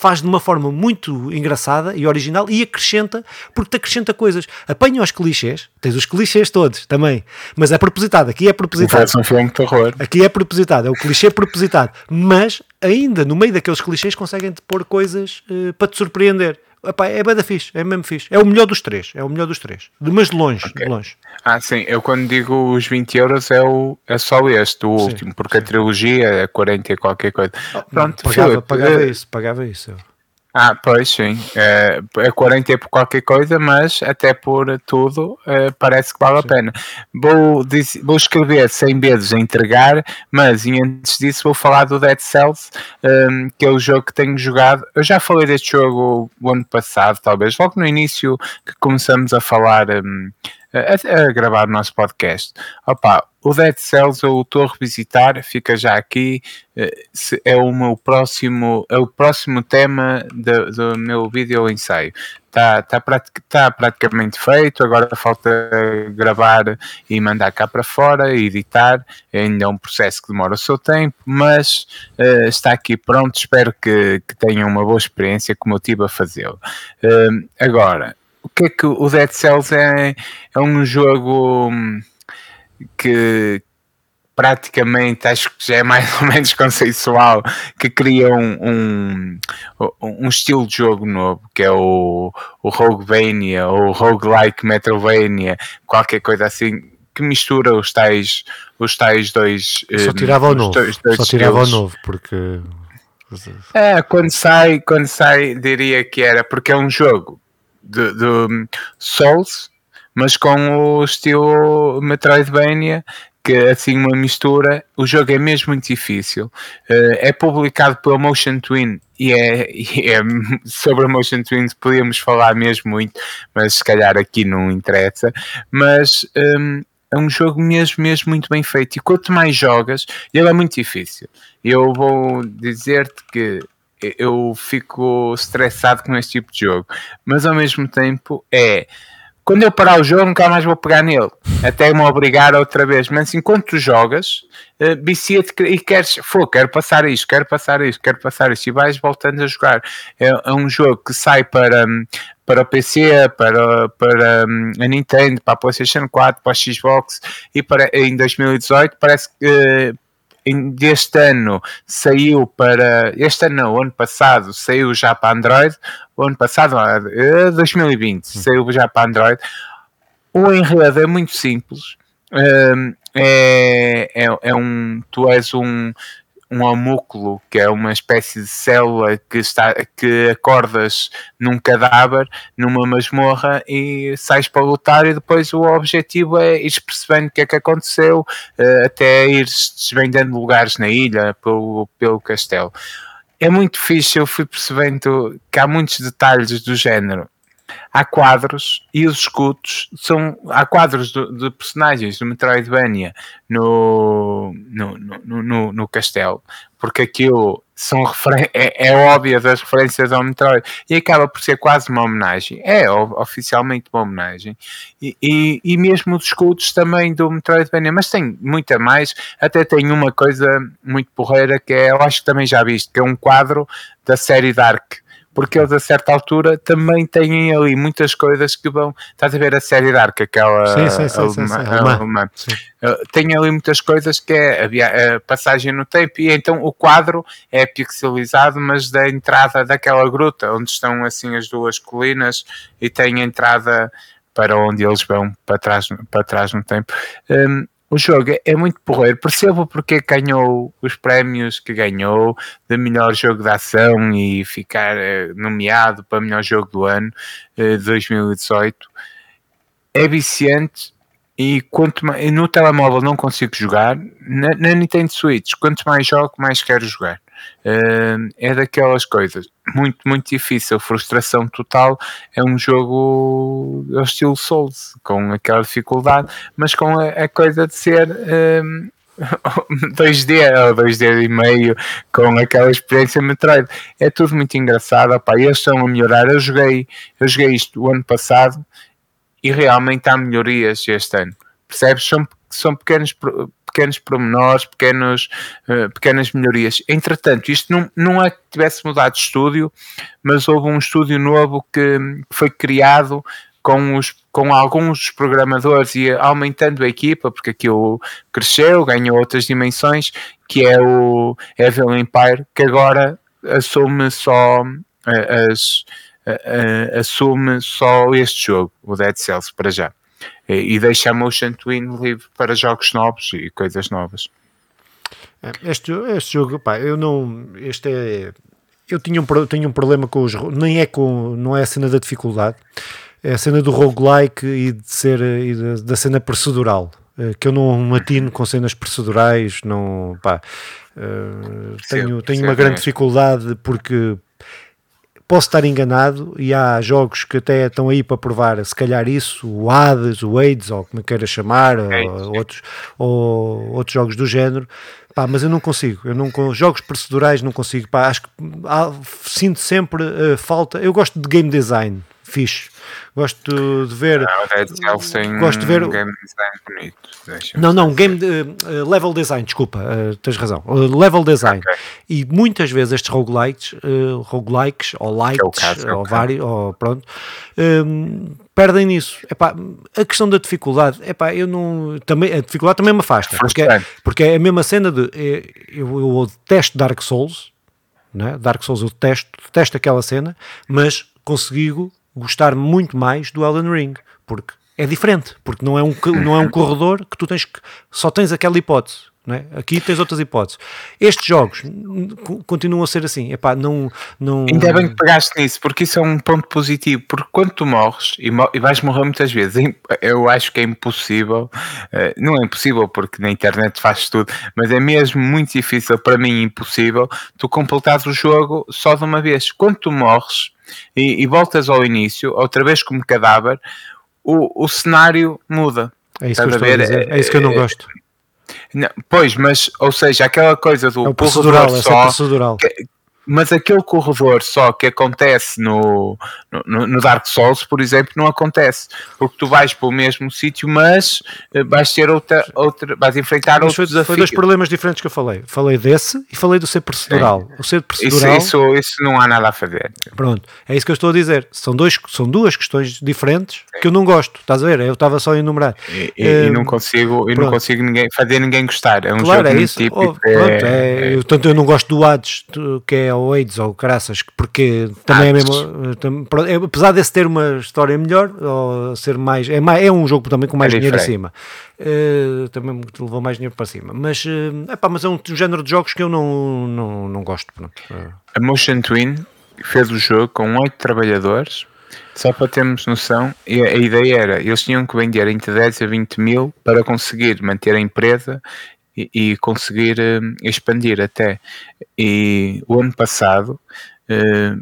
faz de uma forma muito engraçada e original e acrescenta, porque te acrescenta coisas. Apanha os clichês, tens os clichês todos também, mas é propositado. Aqui é propositado. um filme de terror. Aqui é propositado, é o clichê propositado, mas ainda no meio daqueles clichês conseguem-te pôr coisas uh, para te surpreender. Epá, é bada fixe, é mesmo fixe. É o melhor dos três, é o melhor dos três. Mas de longe, okay. de longe. Ah, sim, eu quando digo os 20 euros é, o, é só este, o sim, último, porque sim. a trilogia é 40 e qualquer coisa. Oh, Pronto, pagava, Filipe, pagava isso, pagava isso. Ah, pois sim. É, é 40 por qualquer coisa, mas até por tudo é, parece que vale sim. a pena. Vou, vou escrever 100 vezes a entregar, mas antes disso vou falar do Dead Cells, um, que é o jogo que tenho jogado. Eu já falei deste jogo o ano passado, talvez, logo no início que começamos a falar. Um, a, a, gravar o nosso podcast. Opa, o Dead Cells eu estou a revisitar, fica já aqui, eh, é o meu próximo, é o próximo tema do, do meu vídeo ensaio. Está tá, tá praticamente feito, agora falta gravar e mandar cá para fora, editar, ainda é um processo que demora o seu tempo, mas uh, está aqui pronto, espero que, que tenham uma boa experiência como eu tive a fazê-lo. Uh, agora, o que é que o Dead Cells é? É um jogo hum, que praticamente acho que já é mais <laughs> ou menos conceitual que cria um, um, um estilo de jogo novo que é o, o Roguevania ou Roguelike Metroidvania, qualquer coisa assim que mistura os tais, os tais dois. Só hum, tirava o novo. Dois, dois Só tirava o novo, porque. É, quando sai, quando sai, diria que era porque é um jogo de, de Souls, mas com o estilo Metroidvania, que é assim uma mistura. O jogo é mesmo muito difícil. Uh, é publicado pela Motion Twin e é, <laughs> e é, sobre a Motion Twins podíamos falar mesmo muito, mas se calhar aqui não interessa. Mas um, é um jogo mesmo, mesmo muito bem feito. E quanto mais jogas, ele é muito difícil. Eu vou dizer-te que eu fico estressado com este tipo de jogo, mas ao mesmo tempo é quando eu parar o jogo, nunca mais vou pegar nele, até me obrigar outra vez. Mas enquanto tu jogas, uh, vicia-te e queres, pô, quero passar isto, quero passar isto, quero passar isto, e vais voltando a jogar. É, é um jogo que sai para, para o PC, para, para hum, a Nintendo, para a PlayStation 4, para a Xbox e para, em 2018 parece que deste ano saiu para. Este ano, não, ano passado, saiu já para Android. O ano passado, 2020, ah, saiu já para Android. O enredo é muito simples. É, é, é um. Tu és um um homúnculo, que é uma espécie de célula que, está, que acordas num cadáver, numa masmorra e sais para lutar e depois o objetivo é ir percebendo o que é que aconteceu eh, até ir desvendando lugares na ilha, pelo, pelo castelo. É muito fixe, eu fui percebendo que há muitos detalhes do género há quadros e os escudos são há quadros de, de personagens do Metroidvania no, no, no, no, no castelo porque aquilo são é, é óbvio das referências ao Metroid e acaba por ser quase uma homenagem é oficialmente uma homenagem e, e, e mesmo os escudos também do Metroidvania mas tem muita mais até tem uma coisa muito porreira que é, eu acho que também já viste que é um quadro da série Dark porque eles a certa altura também têm ali muitas coisas que vão. Estás a ver a série Dark, aquela sim, sim, sim, sim, sim. alemã. Eh, tem ali muitas coisas que é a, a, passagem no tempo, e então o quadro é pixelizado, mas da entrada daquela gruta, onde estão assim as duas colinas, e tem a entrada para onde eles vão para trás, para trás no tempo. Um, o jogo é muito porreiro. Percebo porque ganhou os prémios que ganhou de melhor jogo de ação e ficar eh, nomeado para melhor jogo do ano de 2018. É viciante e quanto mais, no telemóvel não consigo jogar. Na, na Nintendo Switch, quanto mais jogo, mais quero jogar. Uh, é daquelas coisas muito, muito difícil, frustração total. É um jogo ao estilo Souls, com aquela dificuldade, mas com a, a coisa de ser. <laughs> 2D ou 2D e meio com aquela experiência Metroid é tudo muito engraçado opa, eles estão a melhorar eu joguei, eu joguei isto o ano passado e realmente há melhorias este ano percebes? São, são pequenos pequenos pormenores, pequenos, uh, pequenas melhorias. Entretanto, isto não, não é que tivesse mudado de estúdio, mas houve um estúdio novo que foi criado com, os, com alguns programadores e aumentando a equipa, porque aquilo cresceu, ganhou outras dimensões, que é o Evil Empire, que agora assume só uh, as. Uh, assume só este jogo, o Dead Cells, para já e, deixa a Motion Twin livre para jogos novos e coisas novas. É, este, este jogo, pá, eu não. Este é. Eu tinha um, tenho um problema com os. Nem é com. Não é a cena da dificuldade, é a cena do roguelike e de ser. E da, da cena procedural. Eh, que eu não matino com cenas procedurais, não. Pá, uh, tenho, tenho uma grande dificuldade porque Posso estar enganado e há jogos que até estão aí para provar, se calhar isso, o Hades, o AIDS, ou como queira chamar, ou, outros, ou outros jogos do género. Pá, mas eu não consigo, eu não jogos procedurais não consigo, pá, acho que há, sinto sempre uh, falta. Eu gosto de game design, fixe. Gosto de ver. Não, gosto de ver. game design bonito. Não, não, game de, uh, level design, desculpa, uh, tens razão. Uh, level design. Okay. E muitas vezes estes roguelikes, uh, roguelikes ou likes, é caso, é ou vários, ou pronto, um, perdem nisso. Epá, a questão da dificuldade, epá, eu não. Também, a dificuldade também me afasta. Porque, é, porque é a mesma cena de. É, eu, eu detesto Dark Souls. Né? Dark Souls eu detesto, detesto aquela cena, mas consigo gostar muito mais do Elden Ring, porque é diferente, porque não é um, não é um <coughs> corredor que tu tens que só tens aquela hipótese. É? Aqui tens outras hipóteses. Estes jogos continuam a ser assim. Epá, não, não... Ainda bem que pegaste nisso, porque isso é um ponto positivo. Porque quando tu morres, e, e vais morrer muitas vezes, eu acho que é impossível, eh, não é impossível porque na internet faz tudo, mas é mesmo muito difícil, para mim impossível, tu completares o jogo só de uma vez. Quando tu morres e, e voltas ao início, outra vez como cadáver, o, o cenário muda. É isso, que eu a dizer. é isso que eu não é, gosto. Não, pois, mas, ou seja, aquela coisa do é o procedural, é só, procedural. Que, mas aquele corredor só que acontece no, no, no, Dark Souls, por exemplo, não acontece, porque tu vais para o mesmo sítio, mas eh, vais ter outra, outra vais enfrentar mas outro foi, Foi dois problemas diferentes que eu falei. Falei desse e falei do ser procedural. Sim. O ser procedural. Isso, isso, isso, não há nada a fazer. Pronto, é isso que eu estou a dizer. São, dois, são duas questões diferentes Sim. que eu não gosto, estás a ver? Eu estava só a enumerar. E, e, e não consigo, e não consigo ninguém, fazer ninguém gostar. É um claro, jogo é isso. Oh, pronto, é, é, eu, tanto eu não gosto do Hades, que é o AIDS ou Craças, porque também é mesmo. É, apesar desse ter uma história melhor, ou ser mais. É, mais, é um jogo também com mais é dinheiro acima. Uh, também levou mais dinheiro para cima. Mas, uh, epá, mas é um, um, género de jogos que eu não, não, não gosto. Pronto. A Motion Twin fez o jogo com oito trabalhadores. Só para termos noção, e a ideia era, eles tinham que vender entre 10 a 20 mil para conseguir manter a empresa e, conseguir uh, expandir até. E o ano passado uh,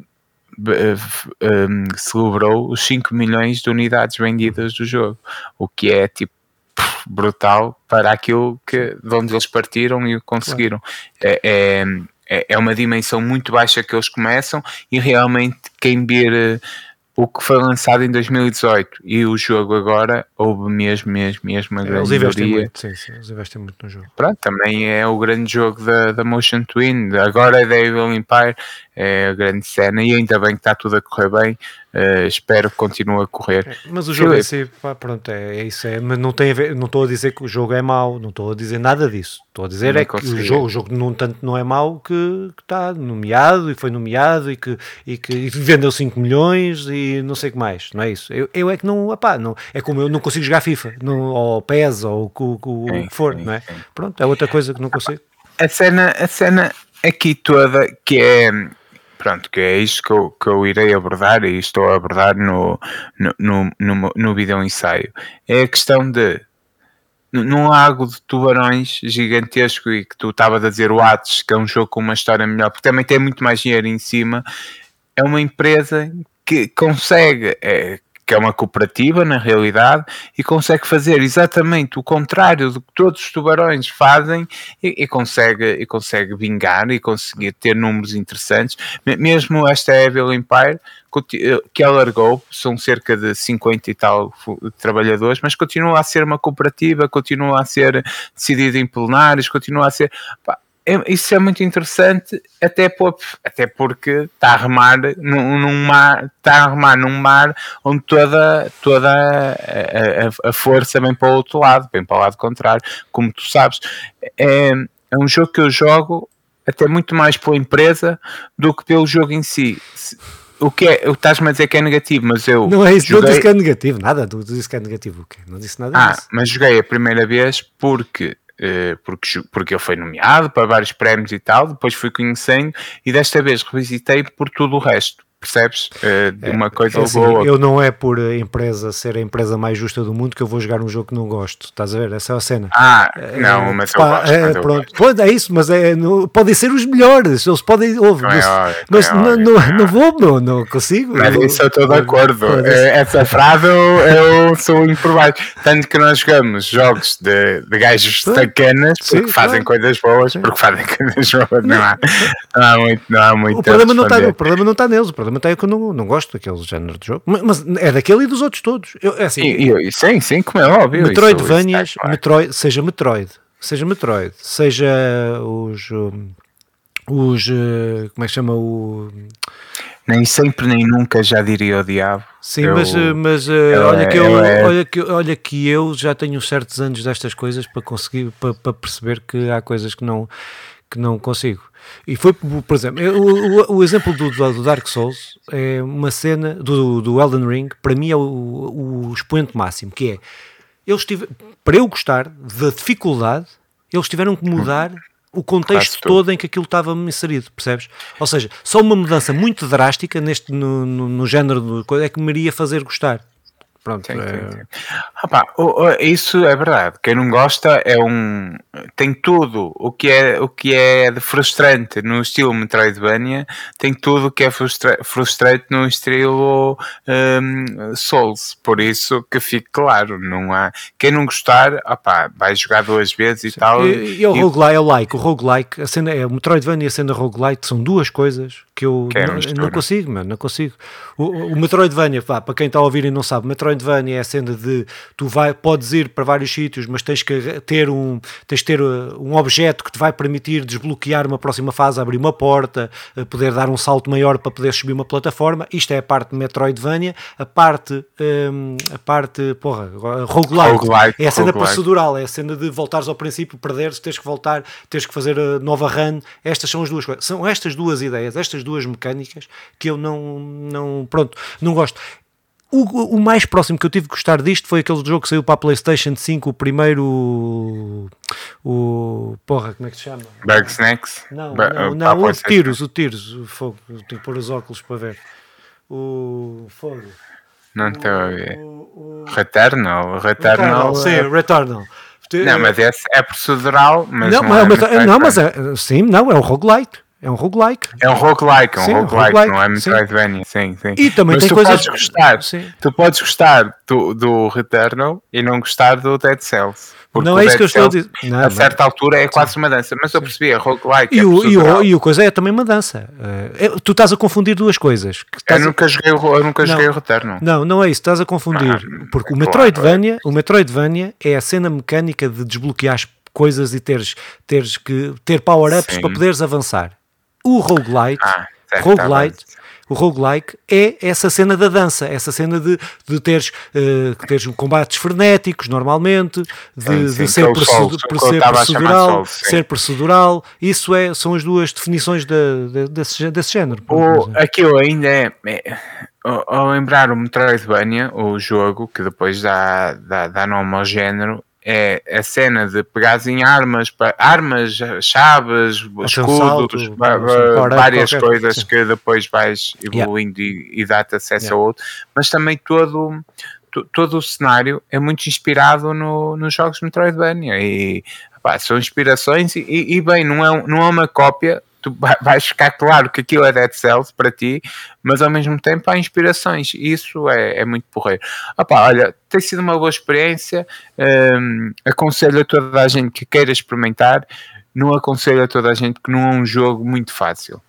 uh, celebrou os 5 milhões de unidades vendidas do jogo, o que é tipo brutal para aquilo que, de onde eles partiram e conseguiram. É, é, é, é uma dimensão muito baixa que eles começam e realmente quem vir o que foi lançado em 2018 e o jogo agora houve mesmo, mesmo, mesmo a grande eles investem muito, sim, sim, eles investem muito no jogo. Pronto, também é o grande jogo da, da Motion Twin, agora é da Evil Empire, é a grande cena e ainda bem que está tudo a correr bem. Uh, espero que continue a correr. É, mas o jogo em si, pá, pronto, é, é, isso. É, mas não tem a ver, não estou a dizer que o jogo é mau, não estou a dizer nada disso. Estou a dizer não é que o jogo, o jogo não tanto não é mau que, está nomeado e foi nomeado e que, e que e vendeu 5 milhões e não sei o que mais, não é isso. Eu, eu é que não, apá, não, é como eu não consigo jogar FIFA, não, ou PES ou o, o, o que for, não é? Pronto, é outra coisa que não consigo. A cena, a cena aqui toda que é Pronto, que é isto que eu, que eu irei abordar e estou a abordar no, no, no, no, no vídeo ensaio. É a questão de num lago de tubarões gigantesco e que tu estavas a dizer o Atos, que é um jogo com uma história melhor, porque também tem muito mais dinheiro em cima, é uma empresa que consegue, é, que é uma cooperativa na realidade, e consegue fazer exatamente o contrário do que todos os tubarões fazem e, e consegue, e consegue vingar e conseguir ter números interessantes. Mesmo esta Evil Empire, que alargou, são cerca de 50 e tal trabalhadores, mas continua a ser uma cooperativa, continua a ser decidido em plenários, continua a ser. Pá, é, isso é muito interessante, até, por, até porque está a remar num, num, mar, está a remar num mar onde toda, toda a, a, a, força vem para o outro lado, vem para o lado contrário, como tu sabes. É, é um jogo que eu jogo até muito mais pela empresa do que pelo jogo em si. O que é? Estás-me a dizer que é negativo, mas eu. Não é isso, joguei... não disse que é negativo, nada, tu disse que é negativo, o quê? Não disse nada ah, disso. mas joguei a primeira vez porque porque, porque ele foi nomeado para vários prémios e tal, depois fui conhecendo e desta vez revisitei por tudo o resto. Percebes? Uh, de uma coisa é assim, boa. Eu não é por empresa ser a empresa mais justa do mundo que eu vou jogar um jogo que não gosto. Estás a ver? Essa é a cena. Ah, não, mas eu gosto. É, mas pronto. Pode, é isso, mas é, não, podem ser os melhores. Eles podem. Ouve, não é mas, é mas não, não, não, vou, não, não consigo. Mas eu, isso eu estou de acordo. É, essa frase eu, eu sou improvável. Tanto que nós jogamos jogos de, de gajos tacanas porque Sim, fazem claro. coisas boas, Sim. porque fazem <laughs> coisas boas. Não há, não há muito. Não há muito o, problema não está, o problema não está neles. O problema está é que eu não, não gosto daquele género de jogo, mas, mas é daquele e dos outros todos. Eu, é assim, e, e, sim, sim, como é óbvio. Metroidvanias, Metroid, seja Metroid, seja Metroid, seja os. Os. Eh, como é que chama? O. Nem sempre nem nunca já diria o diabo. Sim, eu, mas, eh, mas eh, olha, que eu, é... olha, que, olha que eu já tenho certos anos destas coisas para conseguir para, para perceber que há coisas que não, que não consigo. E foi, por exemplo, o, o, o exemplo do, do, Dark Souls é uma cena do, do Elden Ring, para mim é o, o expoente máximo, que é eles tive, para eu gostar da dificuldade, eles tiveram que mudar o contexto todo em que aquilo estava inserido, percebes? Ou seja, só uma mudança muito drástica neste no, no, no género coisa é que me iria fazer gostar. Pronto, Sim, é- sim, sim. Isso é verdade. Quem não gosta é um. Tem tudo o que é, o que é de frustrante no estilo Metroidvania, tem tudo o que é frustra frustrante no estilo hum, Souls. Por isso que fique claro, não há. Quem não gostar, ah pá, vai jogar duas vezes e tal. E, e o e- roguelike, é o like, o roguelike, a cena é o Metroidvania e a cena roguelike são duas coisas que eu Que é não, não consigo, mano, não consigo. O, o Metroidvania, pá, para quem está a ouvir e não sabe, Metroidvania é a cena de tu vai, podes ir para vários sítios, mas tens que ter um, tens ter uh, um objeto que te vai permitir desbloquear uma próxima fase, abrir uma porta, uh, poder dar um salto maior para poder subir uma plataforma. Isto é a parte de Metroidvania, a parte, um, a parte, porra, roguelike, é a cena procedural, é a cena de voltares ao princípio, perderes, tens que voltar, tens que fazer a nova run. Estas são as duas coisas. São estas duas ideias, estas duas mecânicas que eu não, não pronto, não gosto. O, o mais próximo que eu tive de gostar disto foi aquele jogo que saiu para a PlayStation 5, o primeiro. O. Porra, como é que se chama? Bug Snacks? Não, não, ah, não, o tiros, o tiros, o fogo. Tenho que pôr os óculos para ver. O fogo. Não estou a ver. O, o, Returnal? Returnal, Returnal. sim, é- Returnal. Não, mas esse é procedural, mas não, não, mas, é mas- Metroidvania. não, mas é, sim, não, é um roguelike. É um roguelike. É um roguelike, um Sim, um roguelike, roguelike, não é sim. Metroidvania, sim, sim. E também Mas tem tu coisas- podes gostar, Sim. tu podes gostar do, do Returnal e não gostar do Dead Cells. Porque Não o é isso que eu estou a dizer. Não, a mas- certa altura é quase uma dança, mas eu percebi, é roguelike, E é o, e, o, e o coisa é também uma dança. É- tu estás a confundir duas coisas. Eu estás a- nunca joguei, o- eu nunca Não. joguei o Returnal. Não, não é isso, estás a confundir. Ah, porque o claro, Metroidvania, o Metroidvania é a cena mecânica de desbloquear as coisas e teres, teres que ter power-ups Sim. para poderes avançar. O roguelite, Ah, certo, roguelite, tá bem. o roguelike é essa cena da dança, essa cena de, de teres, que teres combates frenéticos normalmente, de, Sim, de sim, ser, que é procedu- ser procedural, ser procedural, isso é, são as duas definições de- de- desse, desse género. O, aquilo ainda é, é- ao- ao lembrar o Metroidvania, o jogo que depois dá, dá, dá nome ao género, é a cena de pegares em armas, armas, chaves, escudos, salto, um va- power-up várias qualquer, coisas sim. que depois vais evoluindo e, e dá-te acesso Yeah. a outro, mas também todo, to- todo o cenário é muito inspirado no, nos jogos de Metroidvania e pá, são inspirações e, e- bem, não é, não é uma cópia. Tu vai- vais ficar claro que aquilo é Dead Cells para ti, mas ao mesmo tempo há inspirações isso é, é muito porreiro. Opá, olha, tem sido uma boa experiência. hum, aconselho a toda a gente que queira experimentar. Não aconselho a toda a gente que não é um jogo muito fácil.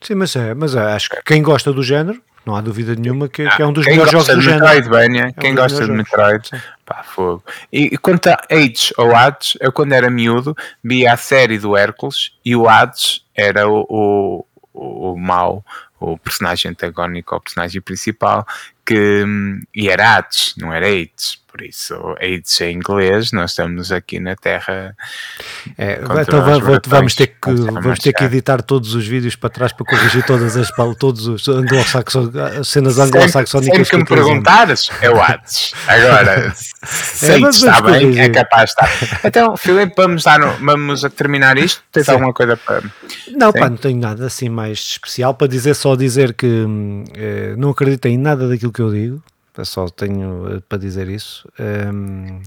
Sim, mas é, mas é, acho que quem gosta do género, não há dúvida nenhuma que, que é um dos quem melhores jogos gosta do de género. Metroidvania, um quem dos gosta de Metroid, jogos, pá, fogo. E, e quanto a Hades ou Hades, eu quando era miúdo via a série do Hércules e o Hades era o, o, o, o mau, o personagem antagónico, o personagem principal, que, hum, e era Hades, não era Hades. Por isso, Hades é inglês, nós estamos aqui na Terra. É, então vamos ter que vamos ter que editar todos os vídeos para trás para corrigir todas as todos os as cenas anglo-saxónicas Sempre que me perguntares, é o Hades. Agora, <laughs> É, Hades mas está bem, é capaz de estar. Então, Filipe, vamos, dar vamos a terminar isto? Tens alguma coisa para. Não, pá, não tenho nada assim mais especial para dizer, só dizer que hum, eh, não acredito em nada daquilo que eu digo. Eu Só tenho eh, para dizer isso. Hum,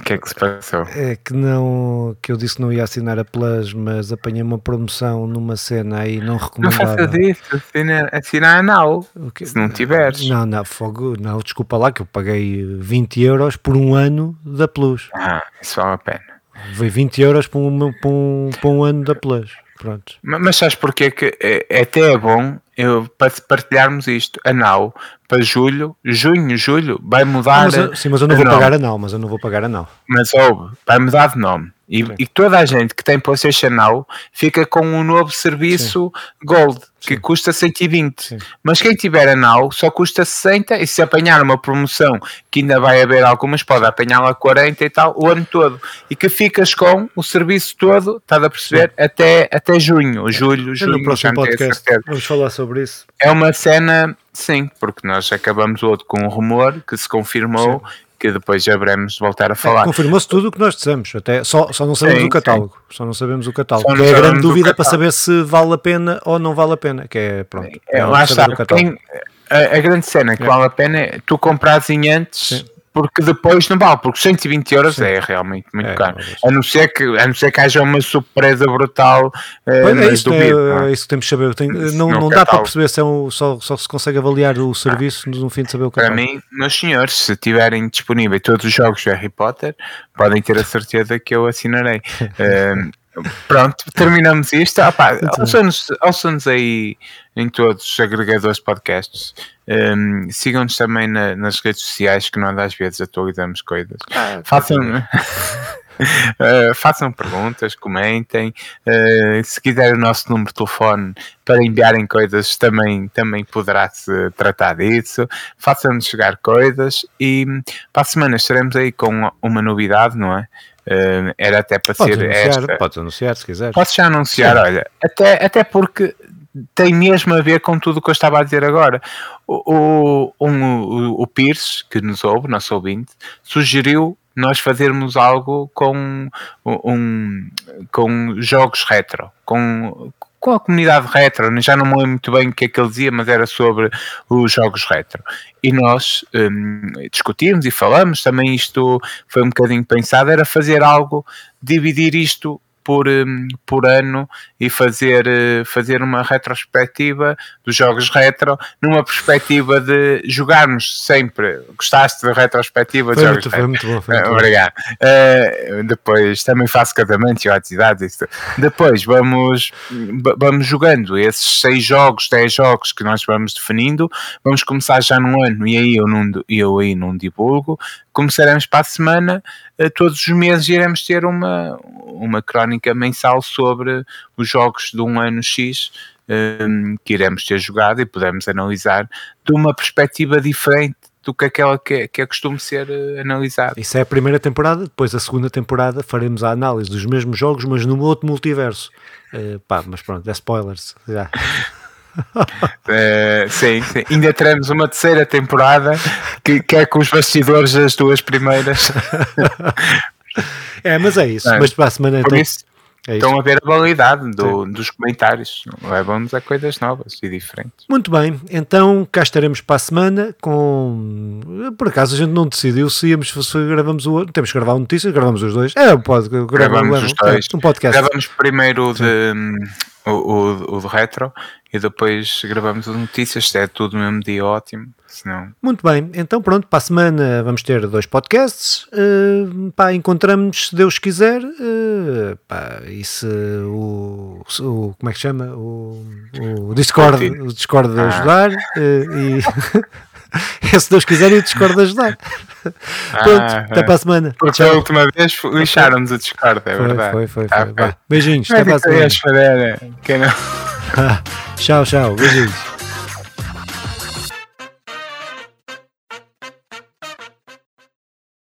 O que é que se passou? é que não que eu disse que não ia assinar a Plus, mas apanhei uma promoção numa cena aí não Não recomendada. faças isso, assina, assina a Now. Se não tiveres. Não, não, fogo, não, desculpa lá que eu paguei 20 euros por um ano da Plus. Ah, isso vale a pena. Veio 20 euros para um, para um, para um ano da Plus. Pronto. Ma- Mas sabes porquê que é, é até é bom eu, para partilharmos isto? A Now, para julho, junho, julho, vai mudar. Mas sim, mas eu não vou nome. pagar a mas eu não vou pagar a. Mas ouve, vai mudar de nome. E, Sim. e toda a gente que tem PlayStation Now fica com um novo serviço Gold que Sim. custa 120. Sim. Mas quem tiver a Now só custa 60 e se apanhar uma promoção que ainda vai haver algumas, pode apanhá-la a 40 e tal o ano todo. E que ficas com o serviço todo, estás a perceber? Até, até junho, ou julho, No próximo podcast vamos falar sobre isso. É uma cena, sim, porque nós acabamos o outro com um rumor que se confirmou. Que depois haveremos de voltar a falar. Confirmou-se tudo o que nós dissemos. Até, só, só não sabemos Sim, o catálogo. Só não sabemos o catálogo. Só Que é a grande dúvida para saber se vale a pena ou não vale a pena. Que é pronto. É, é lá está, quem, a, a grande cena que É. vale a pena é tu comprares em antes. Porque depois não vale, porque 120 euros Sim. é realmente muito É, caro. A não, ser que, a não ser que haja uma surpresa brutal. eh, Pois é, isso, duvido, não é, é? isso que temos que saber. Tem- não não dá para perceber se é um, só, só se consegue avaliar o serviço no fim de saber o que Para mim, meus senhores, se tiverem disponíveis todos os jogos de Harry Potter, podem ter a certeza que eu assinarei. <laughs> Ehm, pronto, terminamos isto. Ah, pá, ouçam-nos aí em todos os agregadores de podcasts. Ehm, Sigam-nos também na- nas redes sociais, que nós às vezes atualizamos coisas. Façam. Uh, <laughs> façam perguntas, comentem. Uh, se quiser o nosso número de telefone para enviarem coisas, também, também poderá-se tratar disso. Façam-nos chegar coisas e hum, para a semana estaremos aí com uma novidade, não é? Uh, era até para Podes ser anunciar, esta. podes anunciar se quiser. Posso já anunciar, Sim. olha, até, até porque tem mesmo a ver com tudo o que eu estava a dizer agora. O, o, um, o, o Pierce, que nos ouve, nosso ouvinte, sugeriu nós fazermos algo com, um, com jogos retro, com, com a comunidade retro. Já não me lembro muito bem o que é que ele dizia, mas era sobre os jogos retro. E nós hum, discutimos e falamos, também isto foi um bocadinho pensado, era fazer algo, dividir isto por, hum, por ano e fazer, eh, fazer uma retrospectiva dos jogos retro, numa perspectiva de jogarmos sempre. Gostaste da retrospectiva de Foi jogos muito, foi muito bom. Foi Ah, muito bom. Obrigado. Ah, depois também faço casamentos e atividades. Depois vamos, va- vamos jogando esses seis jogos, dez jogos que nós vamos definindo. Vamos começar já num ano e aí eu, não, eu aí não divulgo. Começaremos para a semana. ah, todos os meses iremos ter uma, uma crónica mensal sobre os jogos de um ano X. hum, que iremos ter jogado e podemos analisar de uma perspectiva diferente do que aquela que, é- que é costume ser eh, analisada. Isso é a primeira temporada, depois a segunda temporada faremos a análise dos mesmos jogos, mas num outro multiverso. Eh, pá, mas pronto, é spoilers. Já. <laughs> Eh, <laughs> sim, sim. Ainda teremos uma terceira temporada que, que é com os bastidores das duas primeiras. É, mas é isso. É. Mas para a semana então, isso, é estão a ver a validade do- dos comentários. Levam-nos a coisas novas e diferentes. Muito bem, então cá estaremos para a semana com. Por acaso a gente não decidiu se íamos se gravamos o outro. Temos que gravar um notícia, gravamos os dois. É, pode, Gravamos gravamos os dois. Um podcast. Gravamos primeiro de, o, o, o de retro e depois gravamos as notícias. Se é tudo no mesmo dia, ótimo. Senão, Muito bem, então pronto, para a semana vamos ter dois podcasts. Uh, pá, encontramos-nos se Deus quiser. Uh, pá, e se o, o- Como é que chama? O, o Discord, o Discord Ah. ajudar. uh, e. <laughs> é <laughs> se Deus quiser e o Discord ajudar. Pronto, Ah, até é. para a semana. porque a última vez lixaram-nos a Discord, é Foi, verdade. foi, foi. Tá foi. Beijinhos, até para a aí semana. é esperar, é, que não. <laughs> tchau, tchau. Beijinhos.